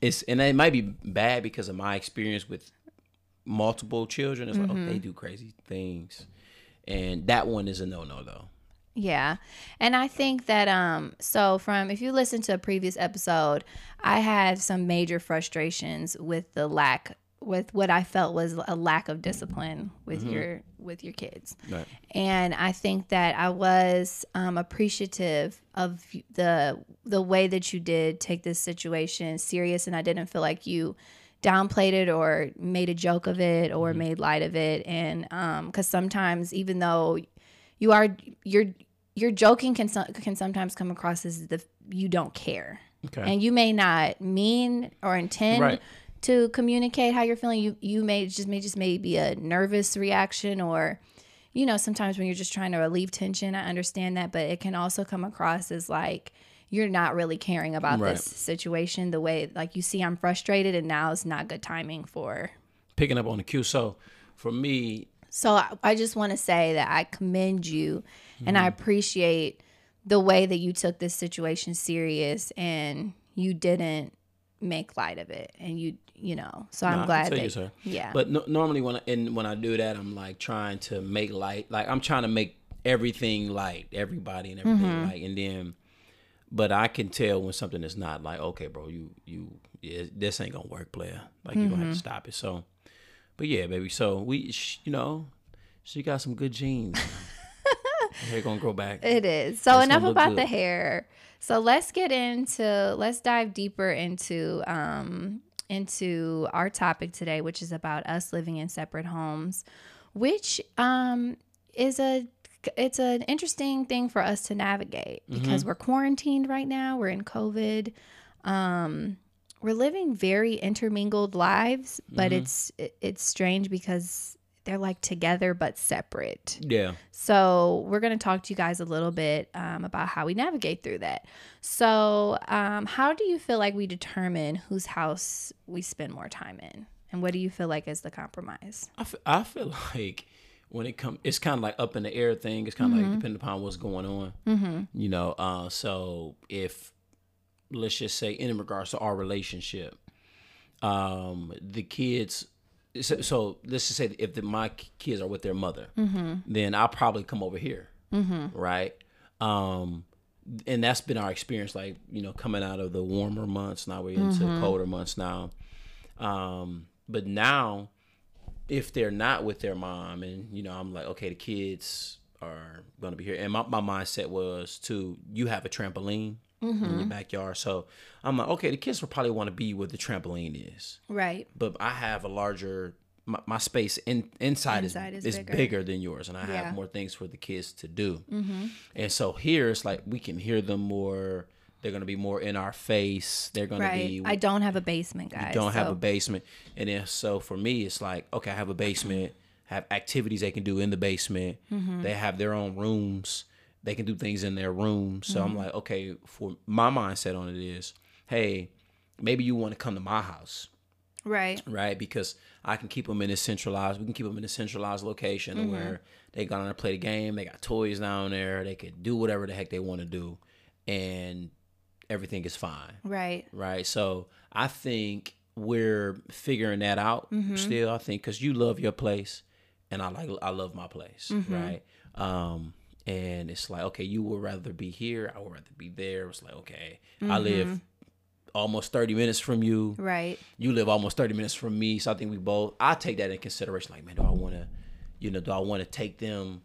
it's, and it might be bad because of my experience with multiple children. It's like, oh, they do crazy things. And that one is a no no though. Yeah. And I think that um so from if you listen to a previous episode, I had some major frustrations with the lack with what I felt was a lack of discipline with your with your kids. Right. And I think that I was um, appreciative of the the way that you did take this situation serious and I didn't feel like you downplayed it or made a joke of it or made light of it and um cuz sometimes even though you are you're your joking can so- can sometimes come across as the you don't care Okay. and you may not mean or intend Right. to communicate how you're feeling you you may just may just maybe a nervous reaction or you know sometimes when you're just trying to relieve tension i understand that but it can also come across as like you're not really caring about Right. this situation the way like you see i'm frustrated and now it's not good timing for Picking up on the cue. So for me, so I, I just want to say that I commend you and Mm-hmm. I appreciate the way that you took this situation serious and you didn't make light of it and you you know so No, I'm glad that you, sir. yeah But no, normally when I, and when I do that, I'm like trying to make light, like I'm trying to make everything light, everybody and everything Mm-hmm. light, and then, but I can tell when something is not like, okay, bro, you you yeah, this ain't gonna work, player. Like you're gonna Mm-hmm. have to stop it. So, but yeah, baby. So we, sh- you know, she got some good genes. Hair gonna grow back. It is. So enough about good. the hair. So let's get into let's dive deeper into um into our topic today, which is about us living in separate homes, which um is a it's an interesting thing for us to navigate Mm-hmm. because we're quarantined right now. We're in COVID. Um we're living very intermingled lives, but Mm-hmm. it's it's strange because they're like together but separate. Yeah. So, we're going to talk to you guys a little bit um, about how we navigate through that. So, um, how do you feel like we determine whose house we spend more time in? And what do you feel like is the compromise? I feel, I feel like when it comes, it's kind of like up in the air thing. It's kind of like depending upon what's going on. Mm-hmm. You know, uh, so if let's just say in regards to our relationship, um, the kids. So, so let's just say if the, my kids are with their mother, then I'll probably come over here, right? Um, and that's been our experience. Like you know, coming out of the warmer months, now we're into colder months now. Um, but now, if they're not with their mom, and you know, I'm like, okay, the kids are gonna be here, and my my mindset was to you have a trampoline in your backyard, so I'm like, okay, the kids will probably want to be where the trampoline is Right. but I have a larger my, my space in inside, Inside is, is is bigger. bigger. than yours, and I Yeah. have more things for the kids to do. Mm-hmm. And so here it's like we can hear them more. They're gonna be more in our face. They're gonna Right. be. I don't have a basement, guys. You don't have a basement, and then so for me it's like okay, I have a basement. Have activities they can do in the basement. Mm-hmm. They have their own rooms. They can do things in their room. So Mm-hmm. I'm like, okay, for my mindset on it is, hey, maybe you want to come to my house Right. right? Because I can keep them in a centralized. We can keep them in a centralized location Mm-hmm. where they got on to play the game. They got toys down there. They could do whatever the heck they want to do, and everything is fine, Right. right? So I think we're figuring that out Mm-hmm. still. I think because you love your place, and I like I love my place, Mm-hmm. right? Um, and it's like okay, you would rather be here. I would rather be there. It's like okay, I Mm-hmm. live almost 30 minutes from you Right. you live almost 30 minutes from me so i think we both i take that in consideration like man do i want to you know do i want to take them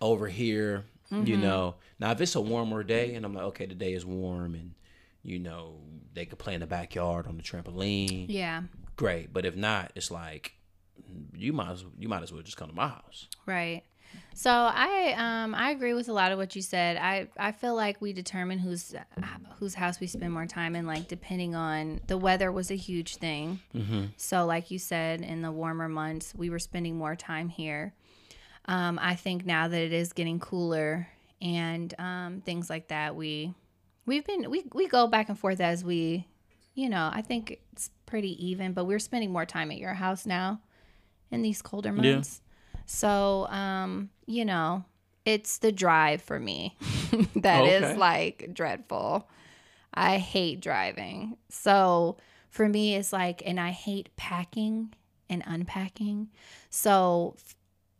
over here you Mm-hmm. know now if it's a warmer day and i'm like okay the day is warm and you know they could play in the backyard on the trampoline Yeah. great but if not it's like you might as you might as well just come to my house Right. So I um I agree with a lot of what you said. I I feel like we determine whose whose house we spend more time in, like depending on the weather was a huge thing. Mm-hmm. So like you said, in the warmer months, we were spending more time here. Um, I think now that it is getting cooler and um, things like that, we we've been we we go back and forth as we, you know, I think it's pretty even. But we're spending more time at your house now in these colder Yeah. So, um, you know, it's the drive for me that is Okay. like dreadful. I hate driving. So, for me, it's like, and I hate packing and unpacking. So,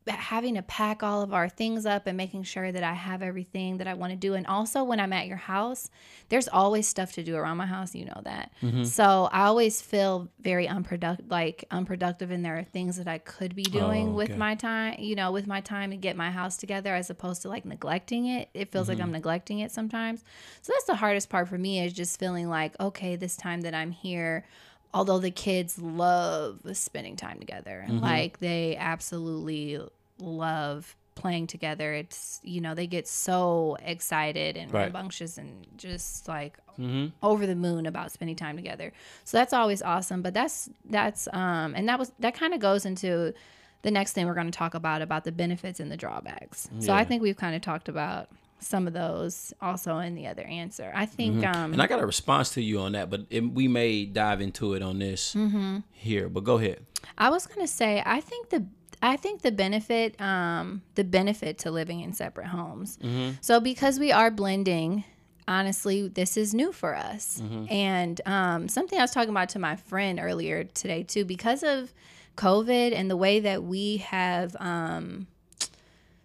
having to pack all of our things up and making sure that I have everything that I want to do. And also, when I'm at your house, there's always stuff to do around my house. You know that. Mm-hmm. So I always feel very unproductive, like unproductive, and there are things that I could be doing Oh, with my time. You know, with my time to get my house together, as opposed to like neglecting it. It feels Mm-hmm. like I'm neglecting it sometimes. So that's the hardest part for me is just feeling like, okay, this time that I'm here. Although the kids love spending time together, Mm-hmm. like they absolutely love playing together. It's you know they get so excited and Right. rambunctious and just like mm-hmm. over the moon about spending time together. So that's always awesome. But that's that's um and that was that kind of goes into the next thing we're going to talk about about the benefits and the drawbacks. So I think we've kind of talked about some of those also in the other answer. I think um and i got a response to you on that but it, we may dive into it on this Mm-hmm. here but go ahead I was gonna say I think the I think the benefit um the benefit to living in separate homes. So because we are blending, honestly, this is new for us. And um, something I was talking about to my friend earlier today too, because of COVID and the way that we have um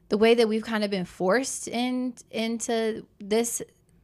the way that we've kind of been forced in into this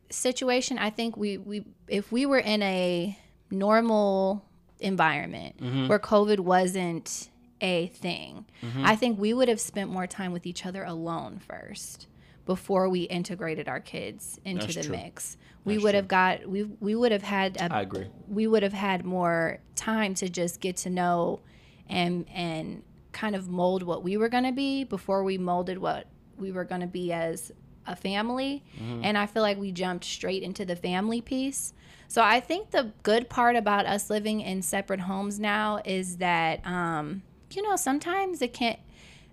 situation, I think we we if we were in a normal environment mm-hmm. where COVID wasn't a thing, mm-hmm. I think we would have spent more time with each other alone first before we integrated our kids into That's the true. mix. We would have got we we would have had a i agree we would have had more time to just get to know and and kind of mold what we were going to be before we molded what we were going to be as a family and i feel like we jumped straight into the family piece so i think the good part about us living in separate homes now is that um you know sometimes it can't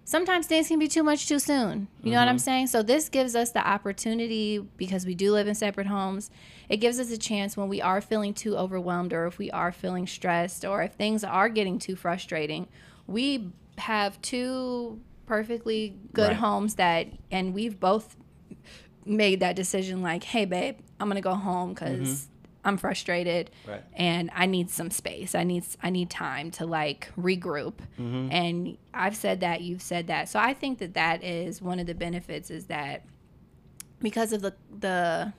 sometimes things can be too much too soon. You know what I'm saying? So this gives us the opportunity because we do live in separate homes. It gives us a chance when we are feeling too overwhelmed or if we are feeling stressed or if things are getting too frustrating, we have two perfectly good Right. homes that and we've both made that decision like, "Hey babe, I'm going to go home cuz mm-hmm. I'm frustrated Right. and I need some space. I need I need time to like regroup. Mm-hmm. And I've said that, you've said that. So I think that that is one of the benefits is that because of the the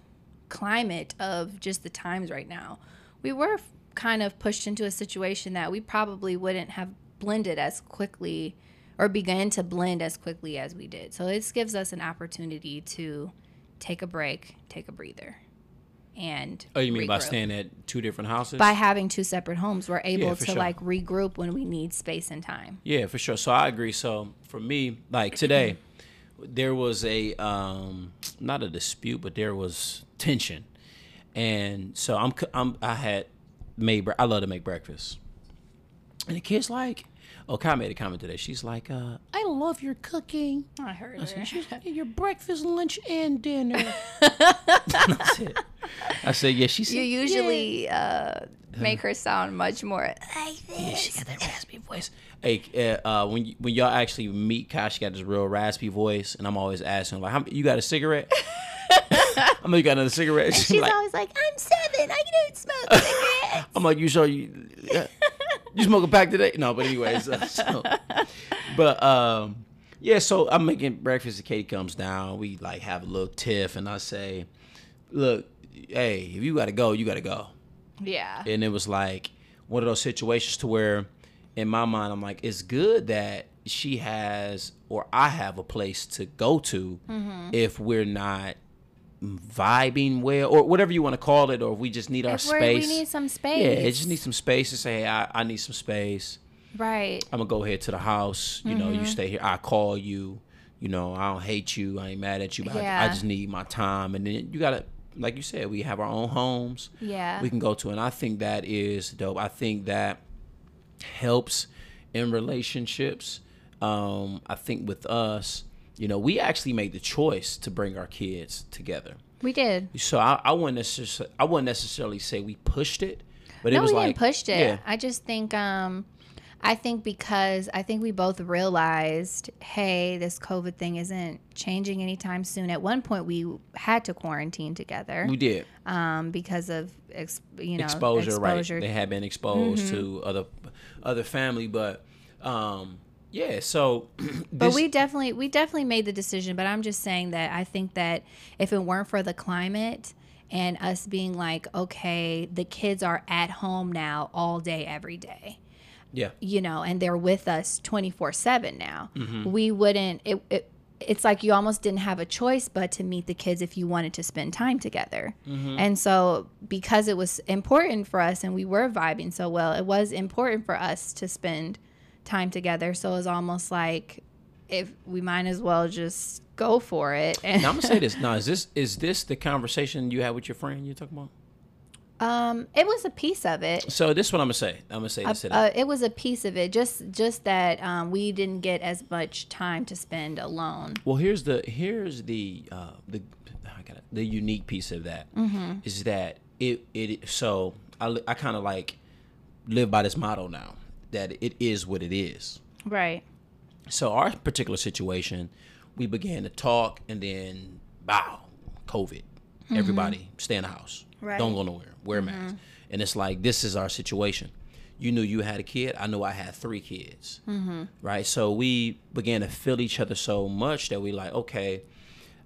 climate of just the times right now, we were kind of pushed into a situation that we probably wouldn't have blended as quickly or began to blend as quickly as we did. So this gives us an opportunity to take a break, take a breather, and Oh, you mean by staying at two different houses? by having two separate homes, we're able for to sure. like regroup when we need space and time. Yeah, for sure. So I agree. So for me, like today, there was a um not a dispute, but there was tension, and so I'm I'm I had made I love to make breakfast, and the kid's like, oh, Kai made a comment today. She's like, uh, I love your cooking. I heard I said, her. "She's like, your breakfast, lunch, and dinner. I said, I said, yeah. She said, You "Yeah." usually uh, make her sound much more like this. Yeah, she got that raspy voice. Hey, uh, uh, when y- when y'all actually meet Kai, she got this real raspy voice, and I'm always asking like, "How you got a cigarette?" I know you got another cigarette. She's She's like, always like, I'm seven. I don't smoke cigarettes. I'm like, you sure you yeah. You smoke a pack today? No, but anyways, uh, so, but um, yeah. So I'm making breakfast. The Katie comes down. We like have a little tiff, and I say, "Look, hey, if you gotta go, you gotta go." yeah. and it was like one of those situations to where in my mind i'm like it's good that she has or i have a place to go to Mm-hmm. if we're not vibing well or whatever you want to call it or if we just need our If we're- space we need some space yeah it just needs some space to say hey, I, I need some space. Right. i'm gonna go ahead to the house you know Mm-hmm. you stay here i call you you know i don't hate you i ain't mad at you but I, I just need my time. And then you gotta like you said we have our own homes. Yeah. we can go to and i think that is dope. I think that helps in relationships. Um i think with us you know we actually made the choice to bring our kids together we did. so i, I wouldn't necessarily i wouldn't necessarily say we pushed it but no, it was we like didn't push it. yeah I just think um I think because I think we both realized, hey, this COVID thing isn't changing anytime soon. At one point, we had to quarantine together we did um, because of ex- you know exposure, exposure. right they had been exposed Mm-hmm. to other other family but um yeah so But we definitely we definitely made the decision. But I'm just saying that I think that if it weren't for the climate and us being like, okay, the kids are at home now all day, every day, yeah you know, and they're with us 24 seven now, Mm-hmm. we wouldn't. It, it it's like you almost didn't have a choice but to meet the kids if you wanted to spend time together. Mm-hmm. And so because it was important for us and we were vibing so well, it was important for us to spend time together. So it was almost like if we might as well just go for it. And now i'm gonna say this now is this is this the conversation you had with your friend you're talking about um, it was a piece of it. so this is what i'm gonna say i'm gonna say this to Uh, it was a piece of it. Just just that um, we didn't get as much time to spend alone. Well, here's the here's the uh, the I got the unique piece of that is Mm-hmm. that it it so I I kind of like live by this motto now that it is what it is. Right. So our particular situation, we began to talk, and then bow, COVID. Everybody stay in the house. Mm-hmm. Right. Don't go nowhere. Wear a mask. And it's like this is our situation. You knew you had a kid. I knew I had three kids. Mm-hmm. Right. So we began to feel each other so much that we like, okay,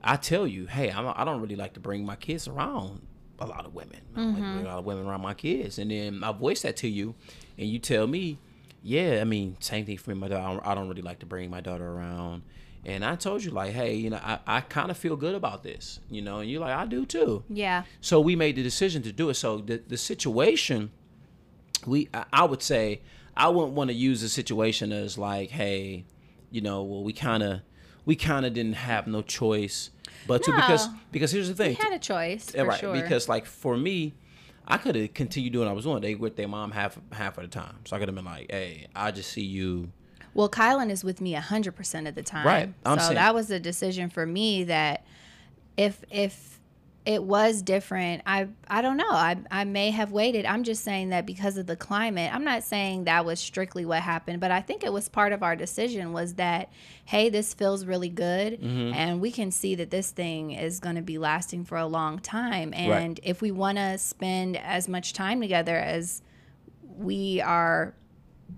I tell you, hey, I don't, I don't really like to bring my kids around a lot of women. I don't like to Mm-hmm. bring a lot of women around my kids. And then I voice that to you, and you tell me, yeah, I mean, same thing for me. My daughter, I don't, I don't really like to bring my daughter around. And I told you, like, hey, you know, I, I kind of feel good about this, you know, and you're like, I do too. Yeah. So we made the decision to do it. So the, the situation, we I, I would say, I wouldn't want to use the situation as like, hey, you know, well, we kind of, we kind of didn't have no choice, but to because because here's the thing, We had a choice right? sure. Because like for me, I could have continued doing what I was doing. They with their mom half half of the time, so I could have been like, "Hey, I just see you." Well, Kylan is with me hundred percent of the time. Right. I'm so saying- that was a decision for me that if if it was different, I I don't know. I I may have waited. I'm just saying that because of the climate. I'm not saying that was strictly what happened, but I think it was part of our decision was that hey, this feels really good Mm-hmm. and we can see that this thing is going to be lasting for a long time and if we want to spend as much time together as we are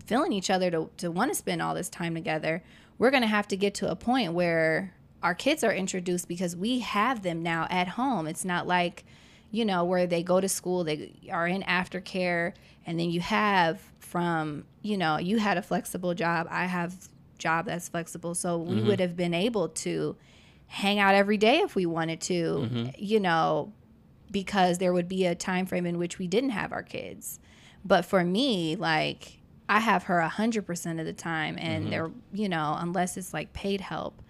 feeling each other to, to want to spend all this time together, we're going to have to get to a point where our kids are introduced because we have them now at home. It's not like, you know, where they go to school, they are in aftercare, and then you have from, you know, you had a flexible job, I have job that's flexible, so we mm-hmm. would have been able to hang out every day if we wanted to, mm-hmm. you know, because there would be a time frame in which we didn't have our kids. But for me, like I have her a hundred percent of the time, and mm-hmm. there, you know, unless it's like paid help,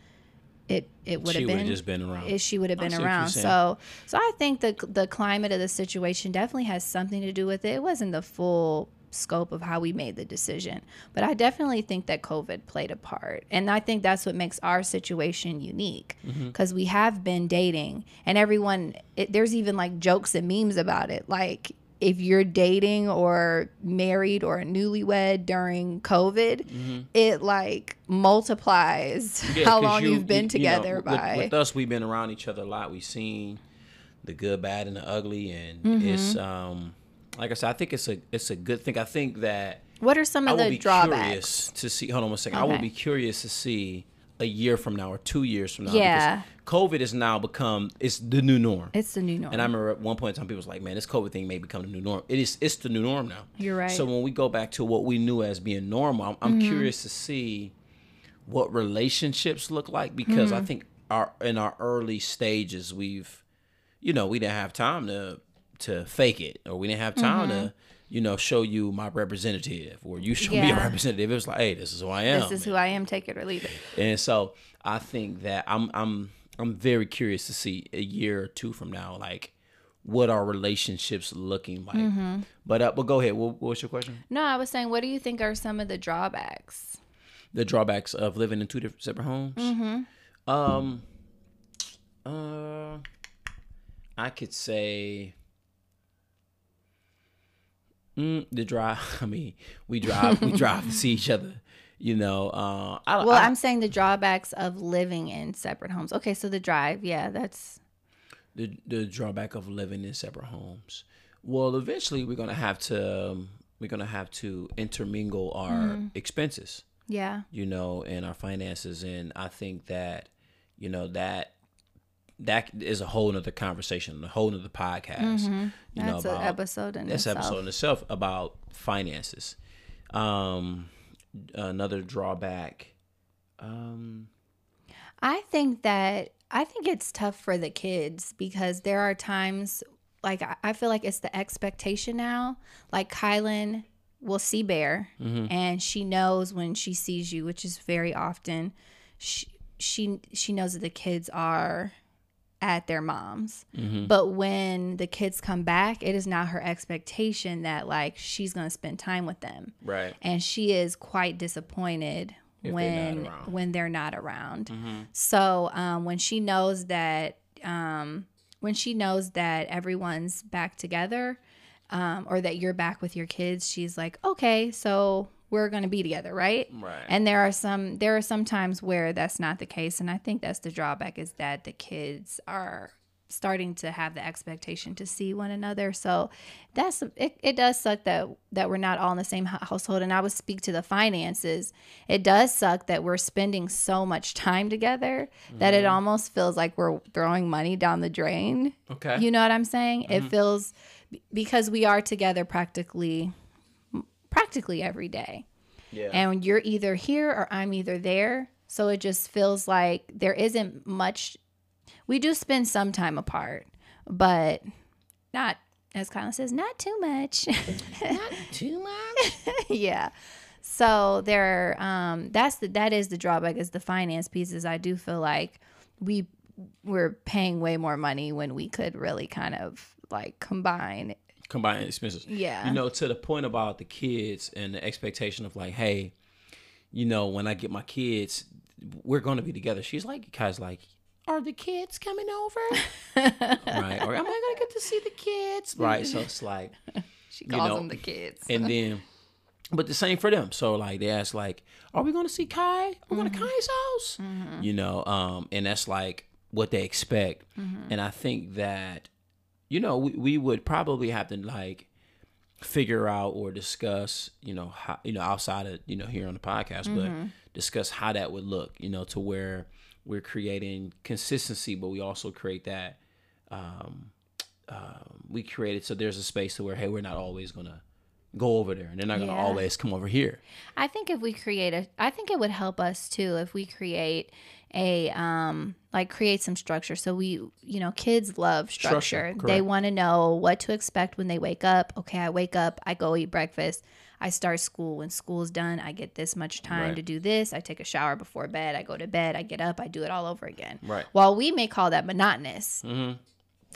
it it would have been just been around. She would have been see what you're around. So so I think the the climate of the situation definitely has something to do with it. It wasn't the full scope of how we made the decision, but I definitely think that COVID played a part, and I think that's what makes our situation unique Mm-hmm. because we have been dating, and everyone it, there's even like jokes and memes about it, like. If you're dating or married or newlywed during COVID, it like multiplies Mm-hmm. Yeah, how long you- you've been you- you know, together with, by. with us we've been around each other a lot we've seen the good bad and the ugly and Mm-hmm. it's um like i said i think it's a it's a good thing i think that what are some of the be drawbacks? curious to see hold on one second i will be curious to see a year from now or two years from now Yeah. Covid has now become it's the new norm It's the new norm. and I remember at one point in time, people was like, "Man, this COVID thing may become the new norm." It is. It's the new norm now. You're right. So when we go back to what we knew as being normal, I'm, I'm Mm-hmm. curious to see what relationships look like because Mm-hmm. I think our in our early stages, we've, you know, we didn't have time to to fake it, or we didn't have time to, you know, show you my representative, or you show me a Mm-hmm. Representative. It was like, hey, this is who I am. this is who I am. Take it or leave it. And so I think that I'm I'm I'm very curious to see a year or two from now, like what our relationships looking like. Mm-hmm. But uh, but go ahead. What, what's your question? No, I was saying, what do you think are some of the drawbacks? The drawbacks of living in two different separate homes. Mm-hmm. Um. Uh, I could say. Mm, the drive. I mean, we drive. we drive to see each other. You know. Uh, I, Well, I, I'm saying the drawbacks of living in separate homes. Okay, so the drive, yeah, that's the the drawback of living in separate homes. Well, eventually we're gonna have to um, we're gonna have to intermingle our Mm-hmm. expenses, yeah, you know, and our finances, and I think that you know that that is a whole nother conversation, a whole nother podcast. You know Mm-hmm. that's an about episode in that's itself. episode in itself about finances. Um, another drawback. Um, I think that I think it's tough for the kids because there are times like I- feel like it's the expectation now. Like Kylan will see Bear and she knows when she sees you, which is very often. She she she knows that the kids are at their mom's. But when the kids come back, it is not her expectation that like she's going to spend time with them right. and she is quite disappointed they're when when they're not around. So um, when she knows that um, when she knows that everyone's back together um, or that you're back with your kids, she's like, okay, so we're gonna be together, right? Right. And there are some there are some times where that's not the case, and I think that's the drawback is that the kids are starting to have the expectation to see one another. So that's it, it does suck that that we're not all in the same household. And I would speak to the finances. It does suck that we're spending so much time together that it mm-hmm. almost feels like we're throwing money down the drain. Okay. You know what I'm saying? It mm-hmm. feels because we are together practically practically every day yeah. and you're either here or I'm either there. So it just feels like there isn't much. We do spend some time apart, but not, as Kylan says, not too much. Not too much. yeah. So there, um, that's the that is the drawback is the finance pieces. I do feel like we we're paying way more money when we could really kind of like combine. Combined expenses. Yeah. You know, to the point about the kids and the expectation of like, hey, you know, when I get my kids, we're going to be together. She's like, guys, like, are the kids coming over? right. Or am I going to get to see the kids? Right. So it's like, She You calls know, them the kids. and then, but the same for them. So like they ask like, are we going to see Kai? We're going to Kai's house. Mm-hmm. You know, um, and that's like what they expect. Mm-hmm. And I think that, you know, we, we would probably have to like figure out or discuss, you know, how, you know, outside of, you know, here on the podcast, but discuss how that would look, you know, to where we're creating consistency, but we also create that. Um, um, we created so there's a space to where hey, we're not always gonna go over there, and they're not gonna Yeah. always come over here. I think if we create a, I think it would help us too if we create a, um, like create some structure. So we, you know, kids love Structure, structure. they want to know what to expect when they wake up. Okay, I wake up, I go eat breakfast. I start school. When school's done, I get this much time Right. to do this. I take a shower before bed. I go to bed. I get up. I do it all over again. Right. While we may call that monotonous, Mm-hmm.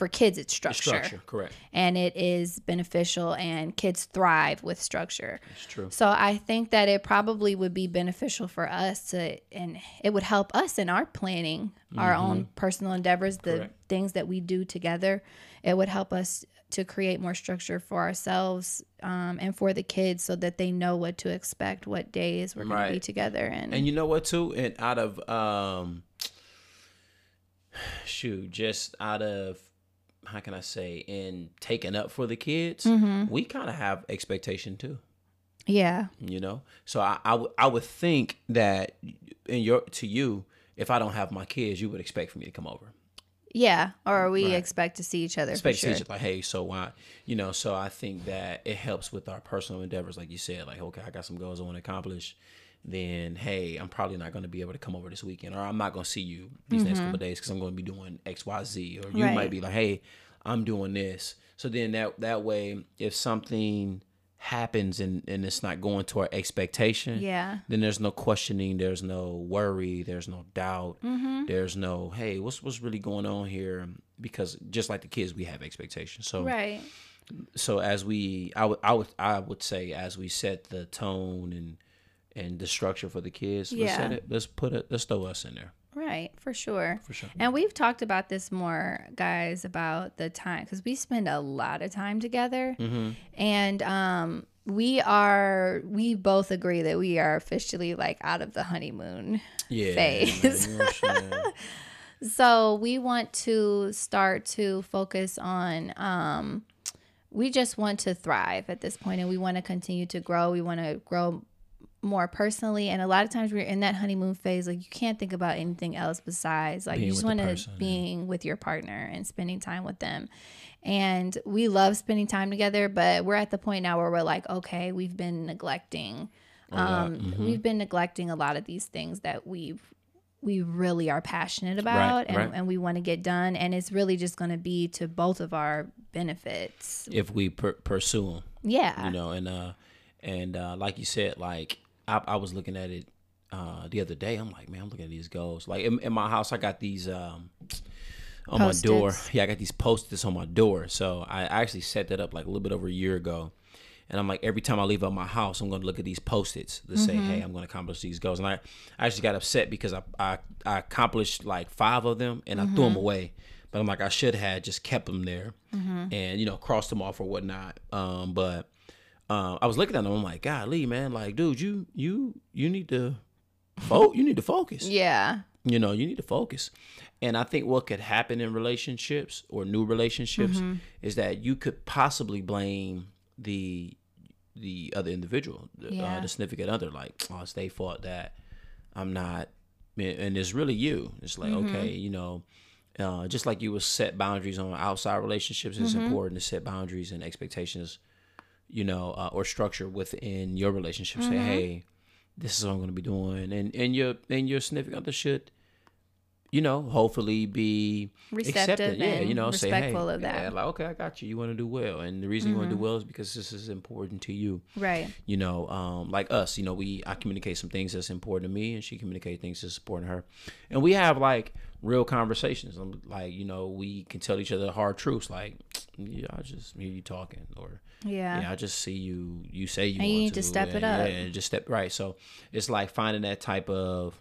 For kids, it's structure. Structure, correct. And it is beneficial, and kids thrive with structure. It's true. So I think that it probably would be beneficial for us to, and it would help us in our planning, our own personal endeavors, the Mm-hmm. Correct. things that we do together. It would help us to create more structure for ourselves um, and for the kids, so that they know what to expect, what days we're going to be together, and, And you know what too? And out of um shoot, just out of how can I say, in taking up for the kids, Mm-hmm. we kind of have expectation too. yeah, You know, so I I would- would think that in your to you, if I don't have my kids, you would expect for me to come over. yeah. Or we Right. expect to see each other Expect to see each other, like, hey, so why, you know? So I think that it helps with our personal endeavors, like you said, like, okay, I got some goals I want to accomplish. Then, hey, I'm probably not going to be able to come over this weekend, or I'm not going to see you these next couple of days because I'm going to be doing X, Y, Z. Or you Right. might be like, hey, I'm doing this. So then that that way, if something happens and and it's not going to our expectation, Yeah. then there's no questioning, there's no worry, there's no doubt, Mm-hmm. there's no hey, what's what's really going on here? Because just like the kids, we have expectations. So Right. so as we, I would I would I would say as we set the tone and and the structure for the kids, let's set Yeah. it. Let's put it. Let's throw us in there Right, for sure. for sure. And we've talked about this more, guys, about the time because we spend a lot of time together, Mm-hmm. and um, we are we both agree that we are officially like out of the honeymoon. Yeah, phase. man, you know what I'm saying? So we want to start to focus on. Um, we just want to thrive at this point, and we want to continue to grow. We want to grow more personally, and a lot of times we're in that honeymoon phase. Like you can't think about anything else besides like Being you just want to being with your partner and spending time with them. And we love spending time together, but we're at the point now where we're like, okay, we've been neglecting. Um, mm-hmm. We've been neglecting a lot of these things that we've we really are passionate about and, right. and we want to get done and it's really just going to be to both of our benefits if we per- pursue them. yeah you know and uh and uh like you said like i, I was looking at it uh the other day. I'm like man i'm looking at these goals. Like in, in my house i got these um on my door. Yeah i got these post-its on my door. So i actually set that up like a little bit over a year ago. And I'm like, every time I leave out my house, I'm going to look at these post-its to say, hey, I'm going to accomplish these goals. And I, I actually got upset because I, I, I accomplished like five of them and I threw them away. But I'm like, I should have just kept them there and, you know, crossed them off or whatnot. Um, but uh, I was looking at them. I'm like, golly, man, like, dude, you, you, you need to, fo- you need to focus. Yeah. You know you need to focus. And i think what could happen in relationships or new relationships is that you could possibly blame the the other individual the, uh, the significant other like oh it's their fault that i'm not and it's really you. It's like okay you know uh, just like you would set boundaries on outside relationships it's important to set boundaries and expectations you know uh, or structure within your relationship say hey this is what I'm going to be doing, and and your and your significant other should, you know, hopefully be Receptive. Yeah, you know, say hey, respectful of that. yeah, like okay, I got you. You want to do well, and the reason you want to do well is because this is important to you. right You know, um, like us, you know, we I communicate some things that's important to me, and she communicates things that's important to her, and we have like real conversations. Um, Like you know, we can tell each other hard truths. Like, yeah, I just hear you talking, or yeah yeah, I just see you. You say you And you need to step it up. Yeah, and just step right. So it's like finding that type of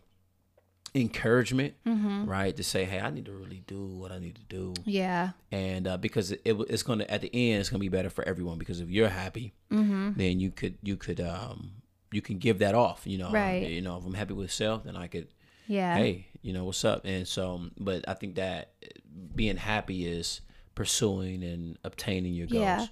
encouragement, Mm-hmm. right? To say, hey, I need to really do what I need to do, yeah and uh, because it, it- it's gonna at the end, it's gonna be better for everyone. Because if you're happy, Mm-hmm. then you could you could um you can give that off. You know, Right. You know, if I'm happy with self, then I could yeah hey, you know, what's up? And so, but I think that being happy is pursuing and obtaining your goals. Yeah.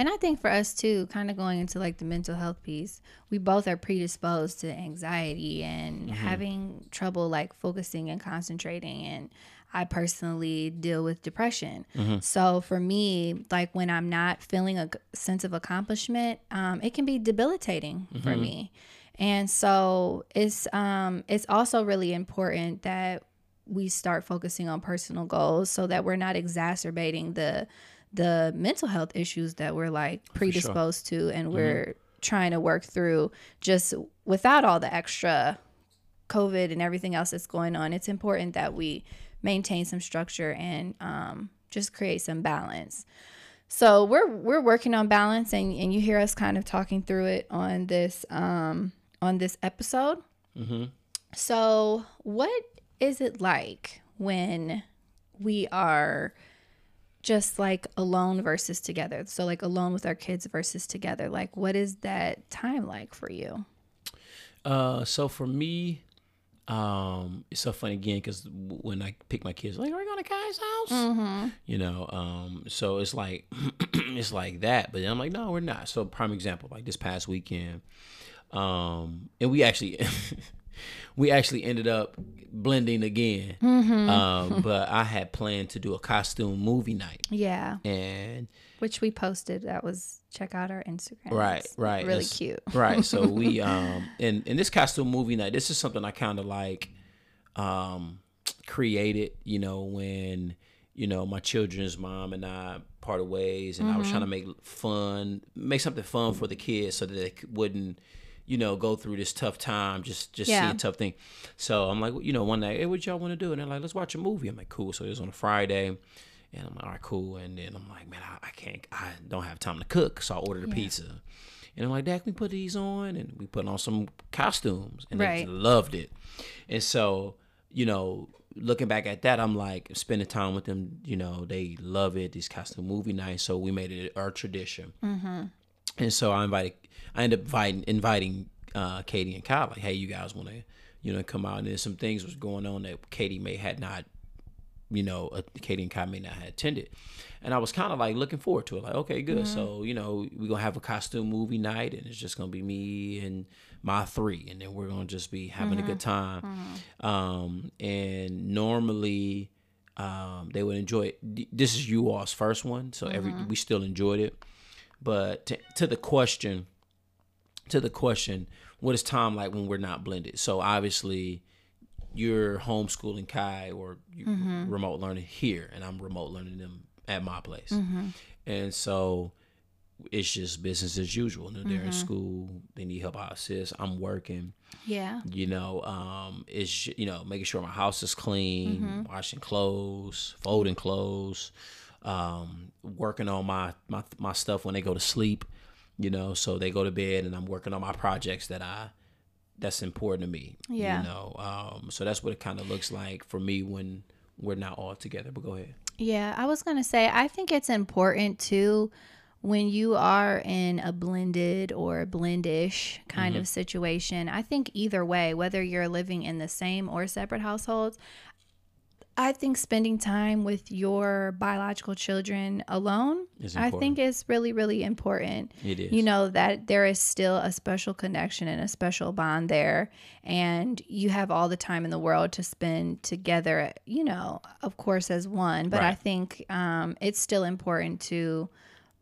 And I think for us too, kind of going into like the mental health piece, we both are predisposed to anxiety and Mm-hmm. having trouble like focusing and concentrating. And I personally deal with depression. Mm-hmm. So for me, like when I'm not feeling a sense of accomplishment, um, it can be debilitating for Mm-hmm. me. And so it's um, it's also really important that we start focusing on personal goals so that we're not exacerbating the the mental health issues that we're like predisposed to and we're trying to work through just without all the extra covid and everything else that's going on it's important that we maintain some structure and um, just create some balance. So we're we're working on balance and, and you hear us kind of talking through it on this um, on this episode. So, what is it like when we are just like alone versus together? So, like alone with our kids versus together. Like, what is that time like for you? Uh, so for me, um, it's so funny again because when I pick my kids, like, we're we going to Kai's house? You know, um, so it's like it's like that. But then I'm like, no, we're not. So prime example, like this past weekend, um, and we actually. We actually ended up blending again, um, but I had planned to do a costume movie night, Yeah, and which we posted. That was check out our Instagram. Right, right. Really cute. right. So we um in in this costume movie night, this is something I kind of like um created, you know, when you know my children's mom and I parted ways, and I was Mm-hmm. trying to make fun, make something fun for the kids, so that they wouldn't. You know, go through this tough time, just just Yeah. a tough thing. So I'm like, you know, one night, hey, what y'all want to do? And they're like, let's watch a movie. I'm like, cool. So it was on a Friday, and I'm like, all right, cool. And then I'm like, man, I, I can't, I don't have time to cook, so I ordered a pizza. And I'm like, Dad, can we put these on? And we put on some costumes, and Right. they loved it. And so, you know, looking back at that, I'm like, spending time with them. You know, they love it. These costume movie nights, so we made it our tradition. Mm-hmm. And so I invited, I ended up inviting, inviting uh, Katie and Kyle, like, hey, you guys want to, you know, come out. And then some things was going on that Katie may had not, you know, uh, Katie and Kyle may not have attended. And I was kind of like looking forward to it, like, okay, good. So, you know, we're going to have a costume movie night and it's just going to be me and my three. And then we're going to just be having a good time. Um, and normally, um, they would enjoy it. This is you all's first one. So every, we still enjoyed it. But to, to the question, to the question, what is time like when we're not blended? So obviously, you're homeschooling Kai or you remote learning here, and I'm remote learning them at my place, and so it's just business as usual. You know, they're in school, they need help. I assist. I'm working. Yeah. You know, um, it's you know making sure my house is clean, washing clothes, folding clothes, um, working on my, my my stuff when they go to sleep. You know, so they go to bed, and I'm working on my projects that I that's important to me. Yeah. You know, um, so that's what it kind of looks like for me when we're not all together. But go ahead. Yeah, I was to say, I think it's important too when you are in a blended or blendish kind of situation. I think either way, whether you're living in the same or separate households, I think spending time with your biological children alone, Is I think is really, really important. It is. You know, that there is still a special connection and a special bond there. And you have all the time in the world to spend together, you know, of course, as one. But I think um, it's still important to,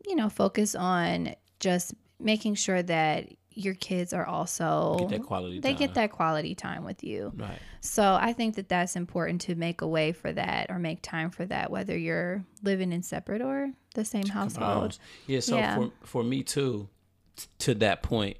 you know, focus on just making sure that your kids are also Get they time. get that quality time with you. right. So I think that that's important to make a way for that or make time for that, whether you're living in separate or the same household. Yeah, so Yeah. for for me too, t- to that point,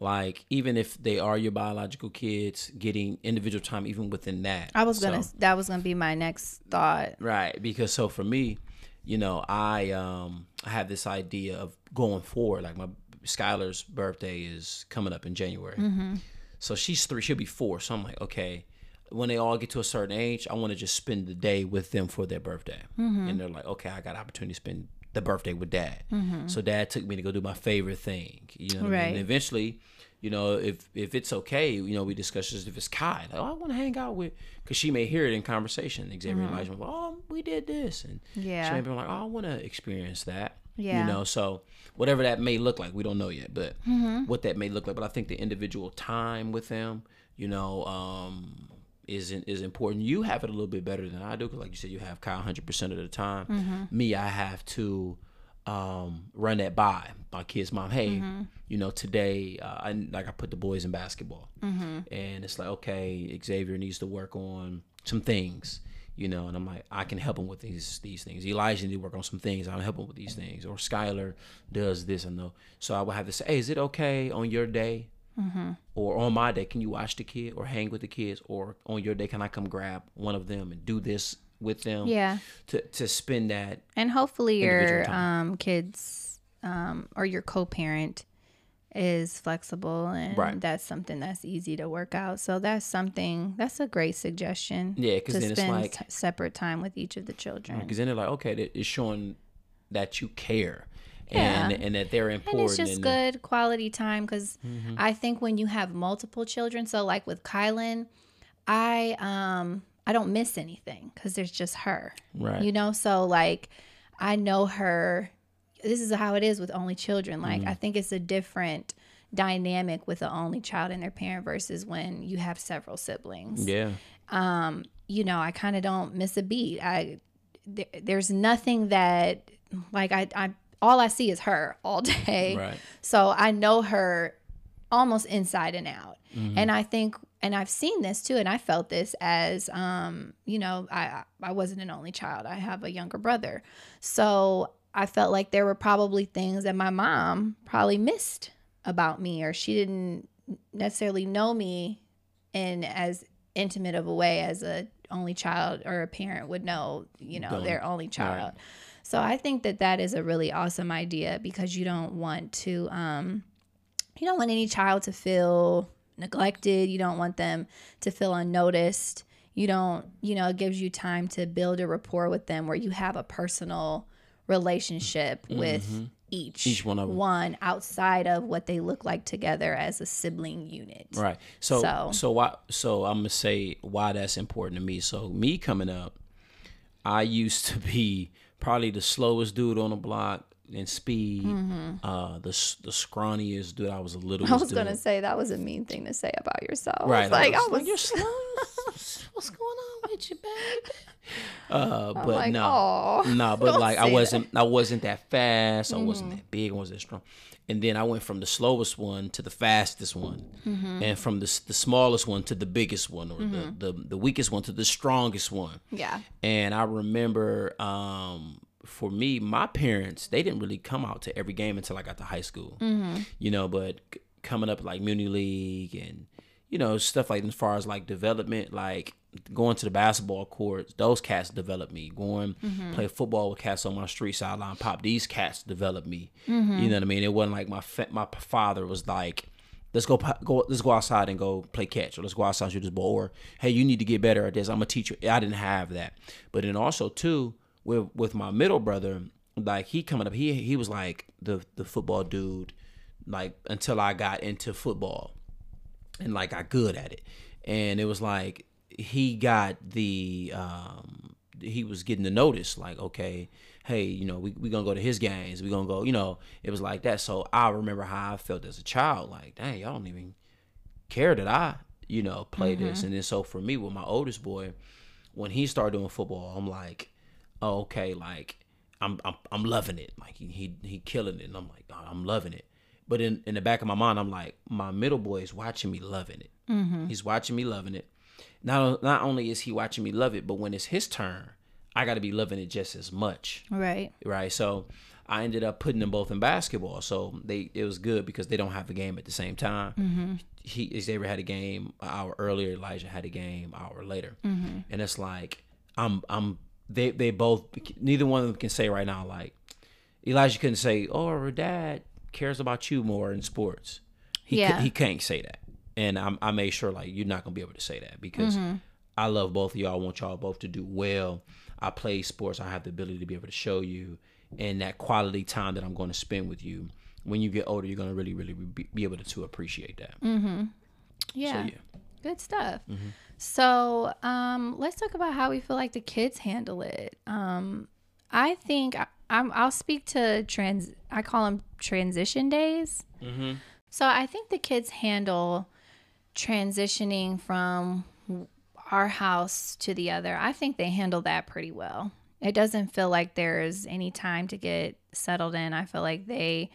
like even if they are your biological kids, getting individual time even within that. I was gonna. So- that was gonna be my next thought. right because so for me, you know, I um I have this idea of going forward. Like my Skylar's birthday is coming up in January, mm-hmm. so she's three. She'll be four. So I'm like, okay. When they all get to a certain age, I want to just spend the day with them for their birthday. Mm-hmm. And they're like, okay, I got an opportunity to spend the birthday with dad. Mm-hmm. So dad took me to go do my favorite thing. You know what I mean? Right. And eventually, you know, if if it's okay, you know, we discuss this if it's Kai. Like, oh, I want to hang out with, because she may hear it in conversation. Xavier and Elijah, will, oh, um, we did this, and Yeah. she may be like, oh, I want to experience that. Yeah. You know, so whatever that may look like, we don't know yet, but Mm-hmm. what that may look like. But I think the individual time with them, you know, um, is is important. You have it a little bit better than I do because, like you said, you have Kyle 100 percent of the time. Mm-hmm. Me, I have to um, run that by my kid's mom. Hey, Mm-hmm. you know, today, uh, I like I put the boys in basketball, Mm-hmm. and it's like, okay, Xavier needs to work on some things, you know, and I'm like, I can help him with these these things. Elijah need to work on some things. I'll help him with these things. Or Skylar does this and no. So I would have to say, hey, is it okay on your day? Mm-hmm. Or on my day, can you watch the kid or hang with the kids? Or on your day, can I come grab one of them and do this with them? Yeah. To to spend that And hopefully your um, kids um, or your co-parent is flexible and Right. that's something that's easy to work out. So that's something that's a great suggestion. Yeah, 'cause to then it's spend like- t- separate time with each of the children. because then they're like, okay, it's showing that you care. Yeah. And, and that they're important. And it's just and- good quality time because Mm-hmm. I think when you have multiple children, so like with Kylan, I um I don't miss anything because there's just her. Right. You know, so like I know her. This is how it is with only children. Like I think it's a different dynamic with the only child and their parent versus when you have several siblings Yeah. um, you know, I kind of don't miss a beat. I there, there's nothing that like I I all I see is her all day. Right. So I know her almost inside and out. Mm-hmm. And I think and I've seen this too and I felt this as um, you know, I I wasn't an only child. I have a younger brother. So I felt like there were probably things that my mom probably missed about me or she didn't necessarily know me in as intimate of a way as a only child or a parent would know, you know, Don't- their only child. So I think that that is a really awesome idea because you don't want to um you don't want any child to feel neglected, you don't want them to feel unnoticed. You don't, you know, it gives you time to build a rapport with them where you have a personal relationship with each, Mm-hmm. Each one of 'em. one outside of what they look like together as a sibling unit. Right. So So- so, why so I'm gonna say why that's important to me. So me coming up, I used to be probably the slowest dude on the block in speed. Uh, the the scrawniest dude. I was a little. Mm-hmm. I was gonna say that was a mean thing to say about yourself. Right. Like I was was you're slow. What's going on with you, babe? Uh, but like, no, "Aw, no, but like I wasn't, I wasn't that fast. I Mm-hmm. wasn't that big. I wasn't that strong. And then I went from the slowest one to the fastest one, Mm-hmm. and from the the smallest one to the biggest one, or the, the the weakest one to the strongest one. yeah. And I remember, um, for me, my parents they didn't really come out to every game until I got to high school. Mm-hmm. You know, but c- coming up like Muni League and you know stuff like as far as like development, like going to the basketball courts, those cats developed me. Going mm-hmm. play football with cats on my street sideline, pop these cats developed me. Mm-hmm. You know what I mean? It wasn't like my fa- my father was like. Let's go, go. Let's go outside and go play catch, or let's go outside and shoot this ball. Or hey, you need to get better at this. I'm a teacher. I didn't have that, but then also too with with my middle brother, like he coming up, he he was like the the football dude, like until I got into football, and like got good at it, and it was like he got the um he was getting the notice like okay hey you know we we gonna go to his games. We gonna go you know it was like that. So i remember how i felt as a child like dang y'all don't even care that i you know play this. And then so for me with my oldest boy when he started doing football i'm like oh, okay like i'm i'm, I'm loving it like he, he he killing it and i'm like oh, i'm loving it but in in the back of my mind i'm like my middle boy is watching me loving it mm-hmm. he's watching me loving it not not only is he watching me love it but when it's his turn i got to be loving it just as much Right. right? So I ended up putting them both in basketball. So they it was good because they don't have a game at the same time. Mm-hmm. He Xavier had a game an hour earlier. Elijah had a game an hour later, mm-hmm. and it's like I'm I'm they they both neither one of them can say right now like Elijah couldn't say oh our dad cares about you more in sports. He Yeah. he can't say that, and I I made sure like you're not gonna be able to say that because mm-hmm. I love both of y'all. I want y'all both to do well. I play sports. I have the ability to be able to show you, and that quality time that I'm going to spend with you. When you get older, you're going to really, really be, be able to, to appreciate that. Yeah. So yeah, Good stuff. Mm-hmm. So, um, let's talk about how we feel like the kids handle it. Um, I think I, I'm, I'll speak to trans. I call them transition days. Mm-hmm. So I think the kids handle transitioning from our house to the other. I think they handle that pretty well. It doesn't feel like there's any time to get settled in. I feel like they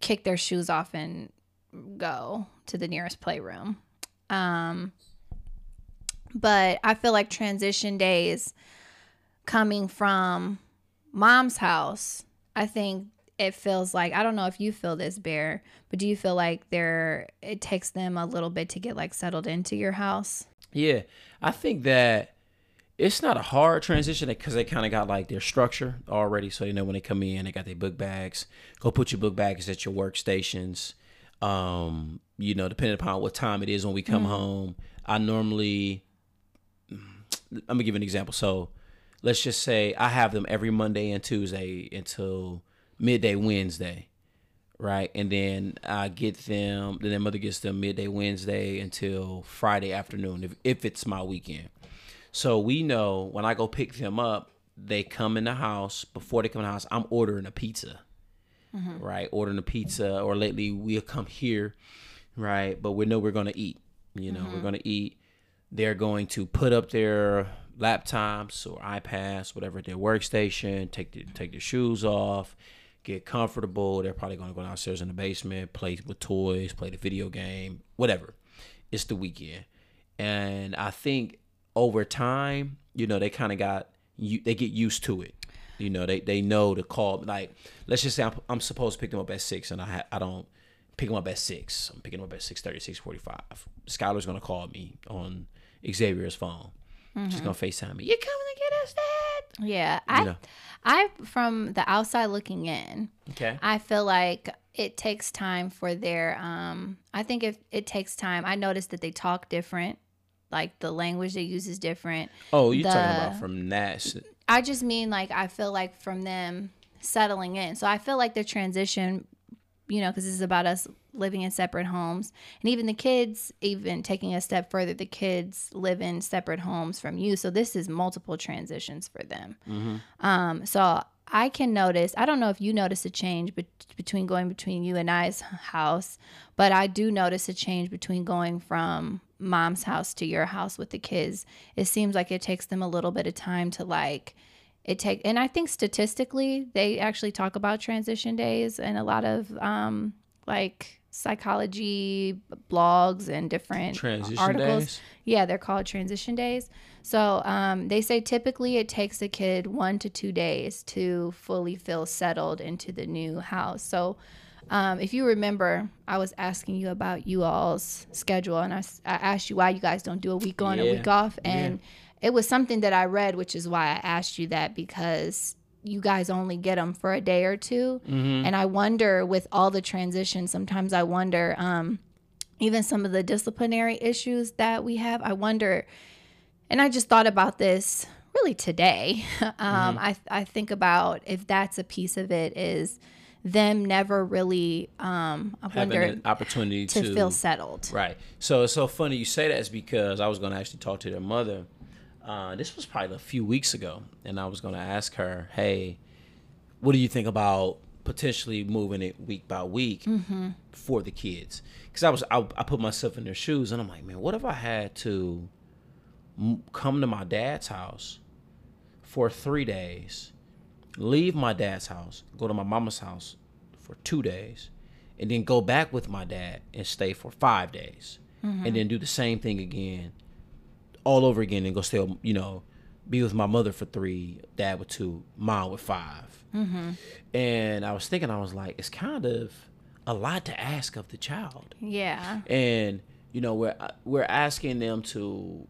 kick their shoes off and go to the nearest playroom. Um, but I feel like transition days coming from mom's house, I think it feels like I don't know if you feel this bear, but do you feel like there it takes them a little bit to get like settled into your house? Yeah, I think that it's not a hard transition because they kind of got like their structure already. So you know when they come in, they got their book bags. Go put your book bags at your workstations. Um, you know, depending upon what time it is when we come mm-hmm. home, I normally. I'm gonna give an example. So, let's just say I have them every Monday and Tuesday until midday Wednesday, right? And then I get them. Then their mother gets them midday Wednesday until Friday afternoon, if if it's my weekend. So we know when I go pick them up, they come in the house. Before they come in the house, I'm ordering a pizza, mm-hmm. right? Ordering a pizza, or lately we'll come here, right? But we know we're gonna eat. You know, mm-hmm. we're gonna eat. They're going to put up their laptops or iPads, whatever, their workstation. Take the, take their shoes off get comfortable. They're probably going to go downstairs in the basement, play with toys, play the video game, whatever. It's the weekend. And I think over time, you know, they kind of got you they get used to it. You know, they they know to call like let's just say I'm, I'm supposed to pick them up at 6 and I ha- I don't pick them up at 6. I'm picking them up at 6:30, 6:45. Skylar's going to call me on Xavier's phone. Mm-hmm. She's to FaceTime me. You coming to get us, Dad? Yeah. You I know. I from the outside looking in, okay, I feel like it takes time for their um I think if it takes time. I noticed that they talk different. Like the language they use is different. Oh, you're the, talking about from that. I just mean like I feel like from them settling in. So I feel like the transition you know, because this is about us living in separate homes. And even the kids, even taking a step further, the kids live in separate homes from you. So this is multiple transitions for them. Mm-hmm. Um, so I can notice, I don't know if you notice a change be- between going between you and I's house, but I do notice a change between going from mom's house to your house with the kids. It seems like it takes them a little bit of time to like, it take and i think statistically they actually talk about transition days and a lot of um like psychology blogs and different transition articles. days? yeah they're called transition days. So um, they say typically it takes a kid one to two days to fully feel settled into the new house. So um, if you remember, I was asking you about you all's schedule, and I, I asked you why you guys don't do a week on, yeah. a week off, and yeah it was something that I read, which is why I asked you that because you guys only get them for a day or 2 mm-hmm. and I wonder with all the transitions, sometimes I wonder, um, even some of the disciplinary issues that we have, I wonder, and I just thought about this really today. um, mm-hmm. I I think about if that's a piece of it is them never really um I having wonder, an opportunity to, to, feel settled. Right. So it's so funny you say that is because I was going to actually talk to their mother uh, this was probably a few weeks ago, and I was going to ask her, "Hey, what do you think about potentially moving it week by week mm-hmm. for the kids?" Because I was, I, I, put myself in their shoes, and I'm like, "Man, what if I had to m- come to my dad's house for three days, leave my dad's house, go to my mama's house for two days, and then go back with my dad and stay for five days, mm-hmm. and then do the same thing again?" All over again and go stay, you know, be with my mother for three, dad with two, mom with 5 mm-hmm. And I was thinking, I was like, it's kind of a lot to ask of the child. Yeah. And you know, we're we're asking them to,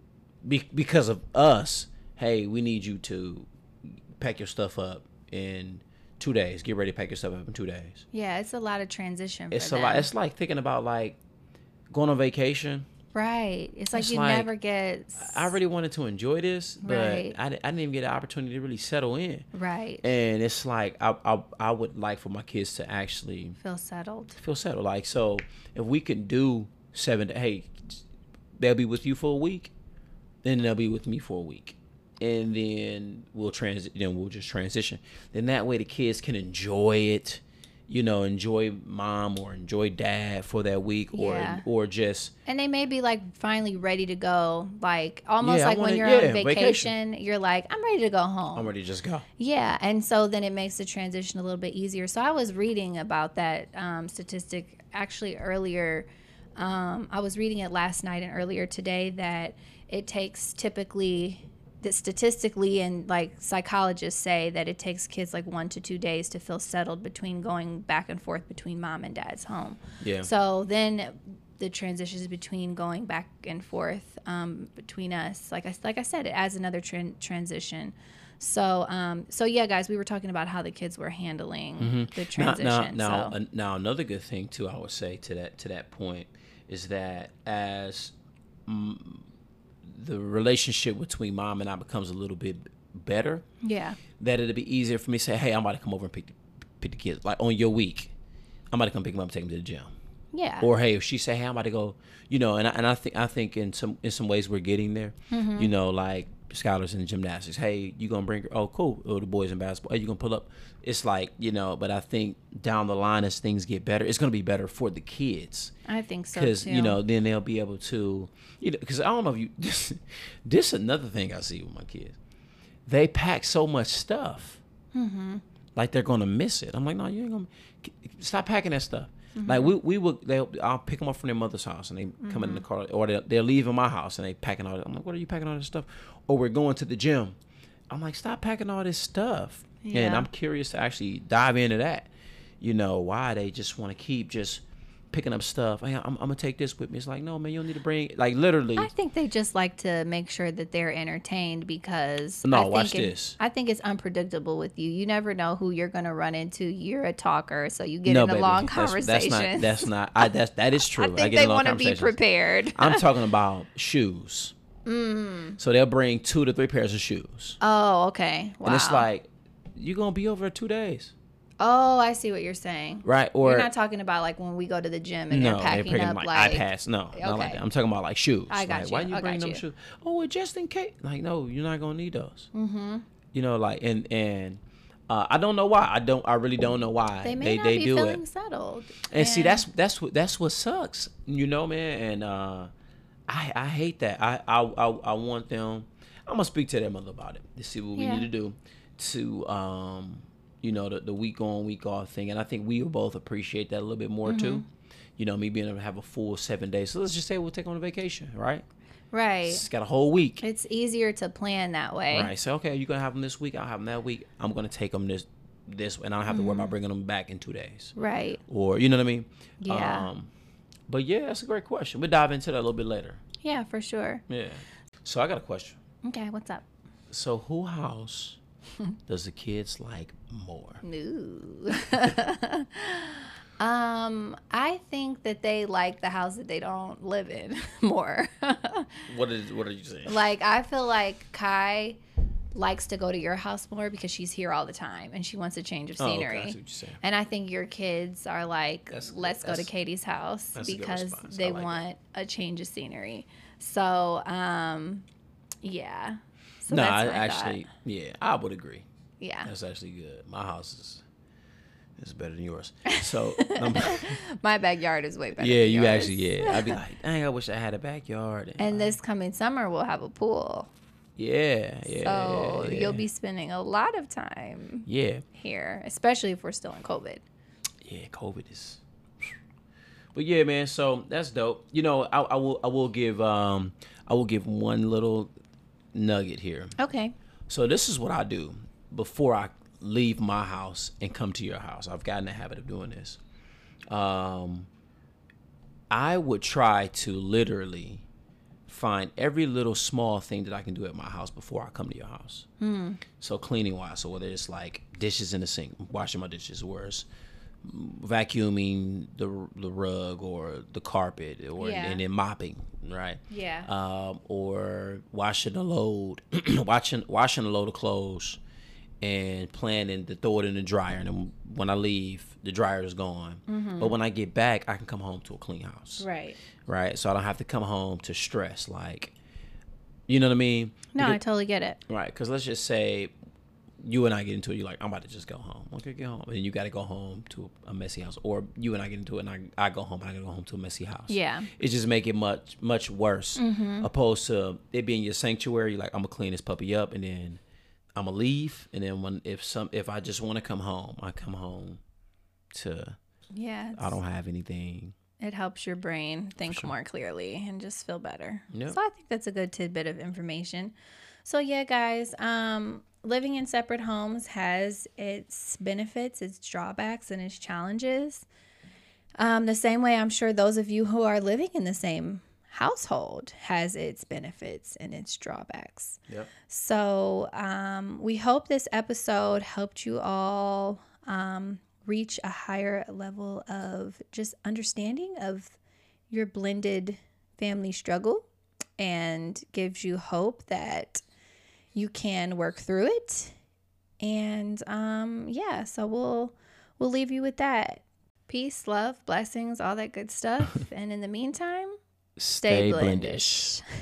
be, because of us. Hey, we need you to pack your stuff up in two days. Get ready to pack your stuff up in two days. Yeah, it's a lot of transition. it's a them. lot. It's like thinking about like going on vacation Right. It's like it's you like, never get. I really wanted to enjoy this, but right. I, I didn't even get an opportunity to really settle in. Right. And it's like I, I I would like for my kids to actually feel settled. Feel settled. Like so, if we can do seven, to, hey, they'll be with you for a week, then they'll be with me for a week, and then we'll trans then we'll just transition. Then that way the kids can enjoy it, you know, enjoy mom or enjoy dad for that week or Yeah. or just And they may be like finally ready to go, like almost Yeah, like wanna- when you're yeah, on vacation, you're like, I'm ready to go home. I'm ready to just go. Yeah, and so then it makes the transition a little bit easier. So I was reading about that um, statistic actually earlier. Um, I was reading it last night and earlier today that it takes typically that statistically and like psychologists say that it takes kids like one to two days to feel settled between going back and forth between mom and dad's home. Yeah. So then the transitions between going back and forth um, between us, like I like I said, it adds another tran- transition. So um, so yeah, guys, we were talking about how the kids were handling the Mm-hmm. Now, transition. now, now, so. now, another good thing too, I would say to that to that point is that as mm, the relationship between mom and I becomes a little bit better, yeah, that it'll be easier for me to say, "Hey, I'm about to come over and pick the, pick the kids." Like on your week, I'm about to come pick them up and take them to the gym. yeah, Or hey, if she say, "Hey, I'm about to go," you know, and I, and I think I think in some in some ways we're getting there. Mm-hmm. You know, like Skylar's in gymnastics. Hey, you gonna bring? Oh, cool. Oh, the boys in basketball. Hey, you gonna pull up? It's like you know, but I think down the line as things get better, it's gonna be better for the kids I think so because you know then they'll be able to you know because I don't know if you this this another thing I see with my kids they pack so much stuff Mm-hmm. like they're gonna miss it I'm like no you ain't gonna stop packing that stuff Mm-hmm. like we we would they I'll pick them up from their mother's house and they come in the Mm-hmm. car or they're, they're leaving my house and they packing all I'm like what are you packing all this stuff or we're going to the gym. I'm like stop packing all this stuff. And I'm curious to actually dive into that. You know why they just want to keep just picking up stuff. Hey, I'm, I'm gonna take this with me. It's like, no, man, you don't need to bring like literally. I think they just like to make sure that they're entertained because No, I think watch it- this. I think it's unpredictable with you. You never know who you're gonna run into. You're a talker, so you get no, in a baby, long that's, conversation. that's not. That's not. I, that's that is true. I think get they want to be prepared. I'm talking about shoes. Mm. So they'll bring two to three pairs of shoes, Oh, okay. Wow. and it's like you're gonna be over two days, oh, I see what you're saying. right? Or you're not talking about like when we go to the gym and no, they're packing bringing up like, like, iPads. No, not like Okay. that. I'm talking about like shoes. I got like, you. Why you I bring them you. shoes? Oh, well, just in case. Like, no, you're not gonna need those. Mm-hmm. You know, like and and. Uh, I don't know why. I don't. I really don't know why they may they, not they be do feeling it. settled. And see, that's that's what that's what sucks, you know, man. And uh, I I hate that. I I I, I want them. I'm gonna speak to their mother about it to see what we Yeah. need to do to um, you know, the the week on week off thing. And I think we will both appreciate that a little bit more too. Mm-hmm. You know, me being able to have a full seven days. So let's just say we'll take on a vacation, right? right. It's got a whole week. It's easier to plan that way. Right. So okay, you're gonna have them this week. I'll have them that week. I'm gonna take them this this, and I don't have to worry Mm-hmm. about bringing them back in two days Right. or you know what I mean? Yeah. Um, but yeah, that's a great question. We'll dive into that a little bit later. Yeah, for sure. Yeah. So I got a question. Okay, what's up? So who house does the kids like more? No. um, I think that they like the house that they don't live in more. What is what are you saying? like I feel like Kai likes to go to your house more because she's here all the time and she wants a change of Oh, okay, scenery. I see what you're saying. And I think your kids are like, That's- let's go to Katie's house that's because they like want a change of scenery. So, um, yeah. So no, that's I my thought. actually, yeah, I would agree. yeah. That's actually good. My house is is better than yours. So, My backyard is way better. yeah, you yours. actually, yeah. I'd be like, dang, I wish I had a backyard. And this coming summer, we'll have a pool. yeah, yeah, so yeah, yeah. you'll be spending a lot of time yeah, here, especially if we're still in COVID. yeah. COVID is. But yeah, man. So that's dope. You know, I, I will I will give um I will give one little nugget here. Okay. So this is what I do before I leave my house and come to your house. I've gotten the habit of doing this. Um, I would try to literally find every little small thing that I can do at my house before I come to your house. So cleaning wise, so whether it's like dishes in the sink, washing my dishes, or it's vacuuming the the rug or the carpet, or Yeah. and then mopping, right? Yeah. um, or washing a load, watching washing a load of clothes, and planning to throw it in the dryer. And then when I leave, the dryer is gone. But when I get back, I can come home to a clean house, right. right? So I don't have to come home to stress. Like You know what I mean? No, Because- I totally get it. Right, because let's just say you and I get into it. You're like, I'm about to just go home. Okay, get home. And you got to go home to a messy house, or you and I get into it, and I, I go home. and I got to go home to a messy house. Yeah. it just make it much much worse. Opposed to it being your sanctuary. Like I'm gonna clean this puppy up, and then I'm gonna leave. And then when if some if I just want to come home, I come home to Yeah. I don't have anything. It helps your brain think more clearly and just feel better. Yep. So I think that's a good tidbit of information. So yeah, guys, um, living in separate homes has its benefits, its drawbacks, and its challenges. Um, the same way I'm sure those of you who are living in the same household has its benefits and its drawbacks. Yep. So um, we hope this episode helped you all um, reach a higher level of just understanding of your blended family struggle and gives you hope that you can work through it. And um, yeah, so we'll we'll leave you with that. Peace, love, blessings, all that good stuff. and in the meantime, Stay stay blendish. blendish.